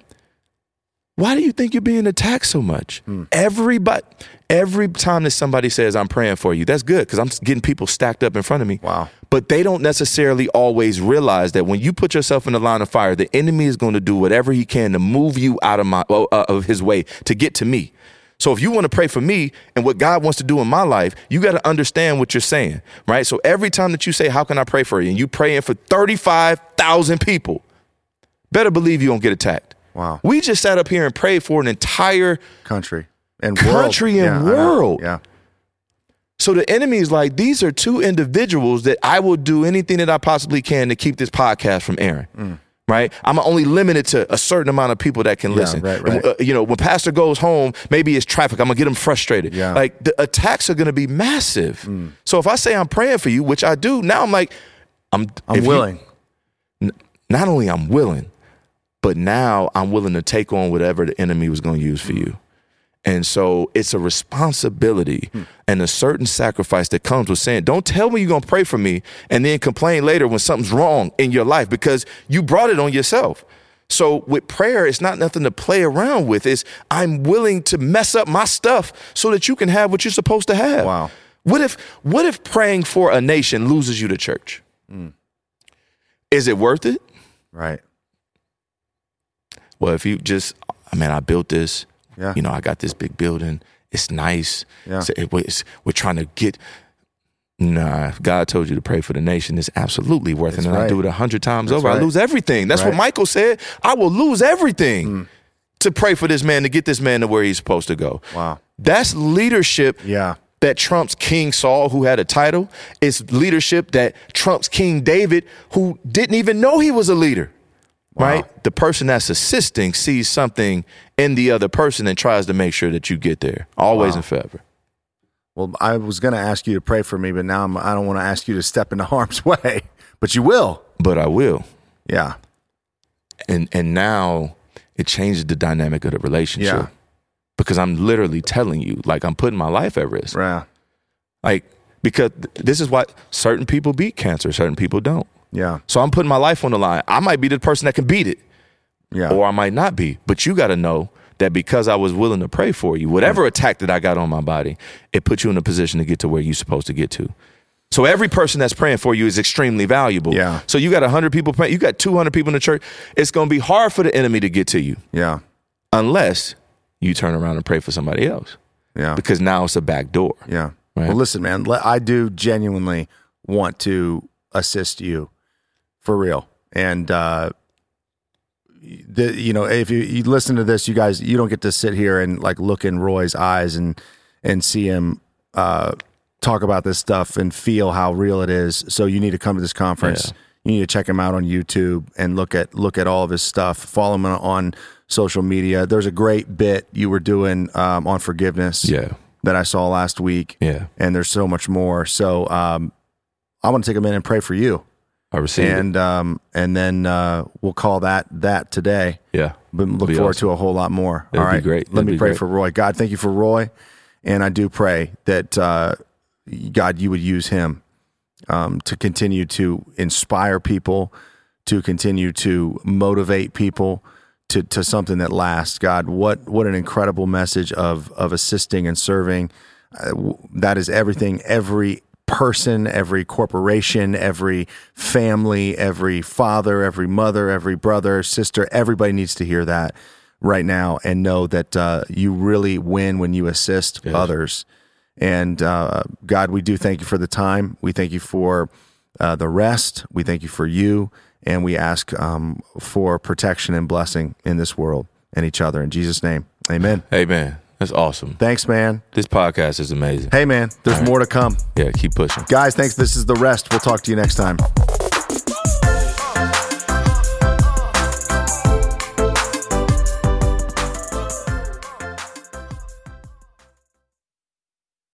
Why do you think you're being attacked so much? Everybody, every time that somebody says I'm praying for you, that's good because I'm getting people stacked up in front of me. Wow. But they don't necessarily always realize that when you put yourself in the line of fire, the enemy is going to do whatever he can to move you out of my uh, of his way to get to me. So if you want to pray for me and what God wants to do in my life, you got to understand what you're saying, right? So every time that you say, "How can I pray for you?" and you praying for 35,000 people, better believe you don't get attacked. Wow. We just sat up here and prayed for an entire Country and Country world. and Yeah, world. Yeah. So the enemy is like, these are two individuals that I will do anything that I possibly can to keep this podcast from airing. Mm. Right, I'm only limited to a certain amount of people that can Mm. Yeah, listen. right, right. uh, you know, when Pastor goes home, maybe it's traffic. I'm gonna get him frustrated. Yeah. Like the attacks are gonna be massive. Mm. So if I say I'm praying for you, which I do, now I'm like, I'm I'm if you- willing. not only I'm willing, but now I'm willing to take on whatever the enemy was going to use for you. And so it's a responsibility hmm. and a certain sacrifice that comes with saying, don't tell me you're going to pray for me and then complain later when something's wrong in your life because you brought it on yourself. So with prayer, it's not nothing to play around with. It's I'm willing to mess up my stuff so that you can have what you're supposed to have. Wow. What if what if praying for a nation loses you to church? Hmm. Is it worth it? right. Well, if you just, I mean, I built this. Yeah. You know, I got this big building. It's nice. Yeah. So it was- we're trying to get. Nah, God told you to pray for the nation, it's absolutely worth That's it. And I right. do it a hundred times That's over. I right. lose everything. That's what Michal said. I will lose everything Mm. to pray for this man to get this man to where he's supposed to go. Wow. That's leadership Yeah. that trumps King Saul, who had a title. It's leadership that trumps King David, who didn't even know he was a leader. Right? The person that's assisting sees something in the other person and tries to make sure that you get there, always Wow. and forever. Well, I was going to ask you to pray for me, but now I'm, I don't want to ask you to step into harm's way. But you will. But I will. Yeah. And and now it changes the dynamic of the relationship. Yeah. because I'm literally telling you, like I'm putting my life at risk. Yeah. Like because this is why certain people beat cancer, certain people don't. Yeah. So I'm putting my life on the line. I might be the person that can beat it, Yeah. or I might not be. But you got to know that because I was willing to pray for you, whatever attack that I got on my body, it put you in a position to get to where you're supposed to get to. So every person that's praying for you is extremely valuable. Yeah. So you got 100 people praying, you got 200 people in the church. It's going to be hard for the enemy to get to you yeah. unless you turn around and pray for somebody else Yeah. because now it's a back door. Yeah. Right. Well, listen, man, I do genuinely want to assist you for real. And, uh, the, you know, if you, you listen to this, you guys, you don't get to sit here and like look in Roy's eyes and, and see him, uh, talk about this stuff and feel how real it is. So you need to come to this conference. Yeah. You need to check him out on YouTube and look at, look at all of his stuff. Follow him on, social media. There's a great bit you were doing, um, on forgiveness Yeah. that I saw last week. Yeah. And there's so much more. So um, I want to take a minute and pray for you, I receive it. and um, and then uh, we'll call that that today. Yeah. But look forward awesome. to a whole lot more. That'd All be great. Let That'd me pray great. for Roy. God, thank you for Roy, and I do pray that uh, God, you would use him um, to continue to inspire people, to continue to motivate people to, to something that lasts. God, what what an incredible message of of assisting and serving. Uh, that is everything. Every person, every corporation, every family, every father, every mother, every brother, sister, everybody needs to hear that right now and know that uh, you really win when you assist others. And uh, God, we do thank you for the time. We thank you for uh, the rest. We thank you for you. And we ask um, for protection and blessing in this world and each other. In Jesus' name, amen. Man. That's awesome. Thanks, man. This podcast is amazing. Hey, man, there's more to come. Yeah. Keep pushing. Guys, thanks. This is The Rest. We'll talk to you next time.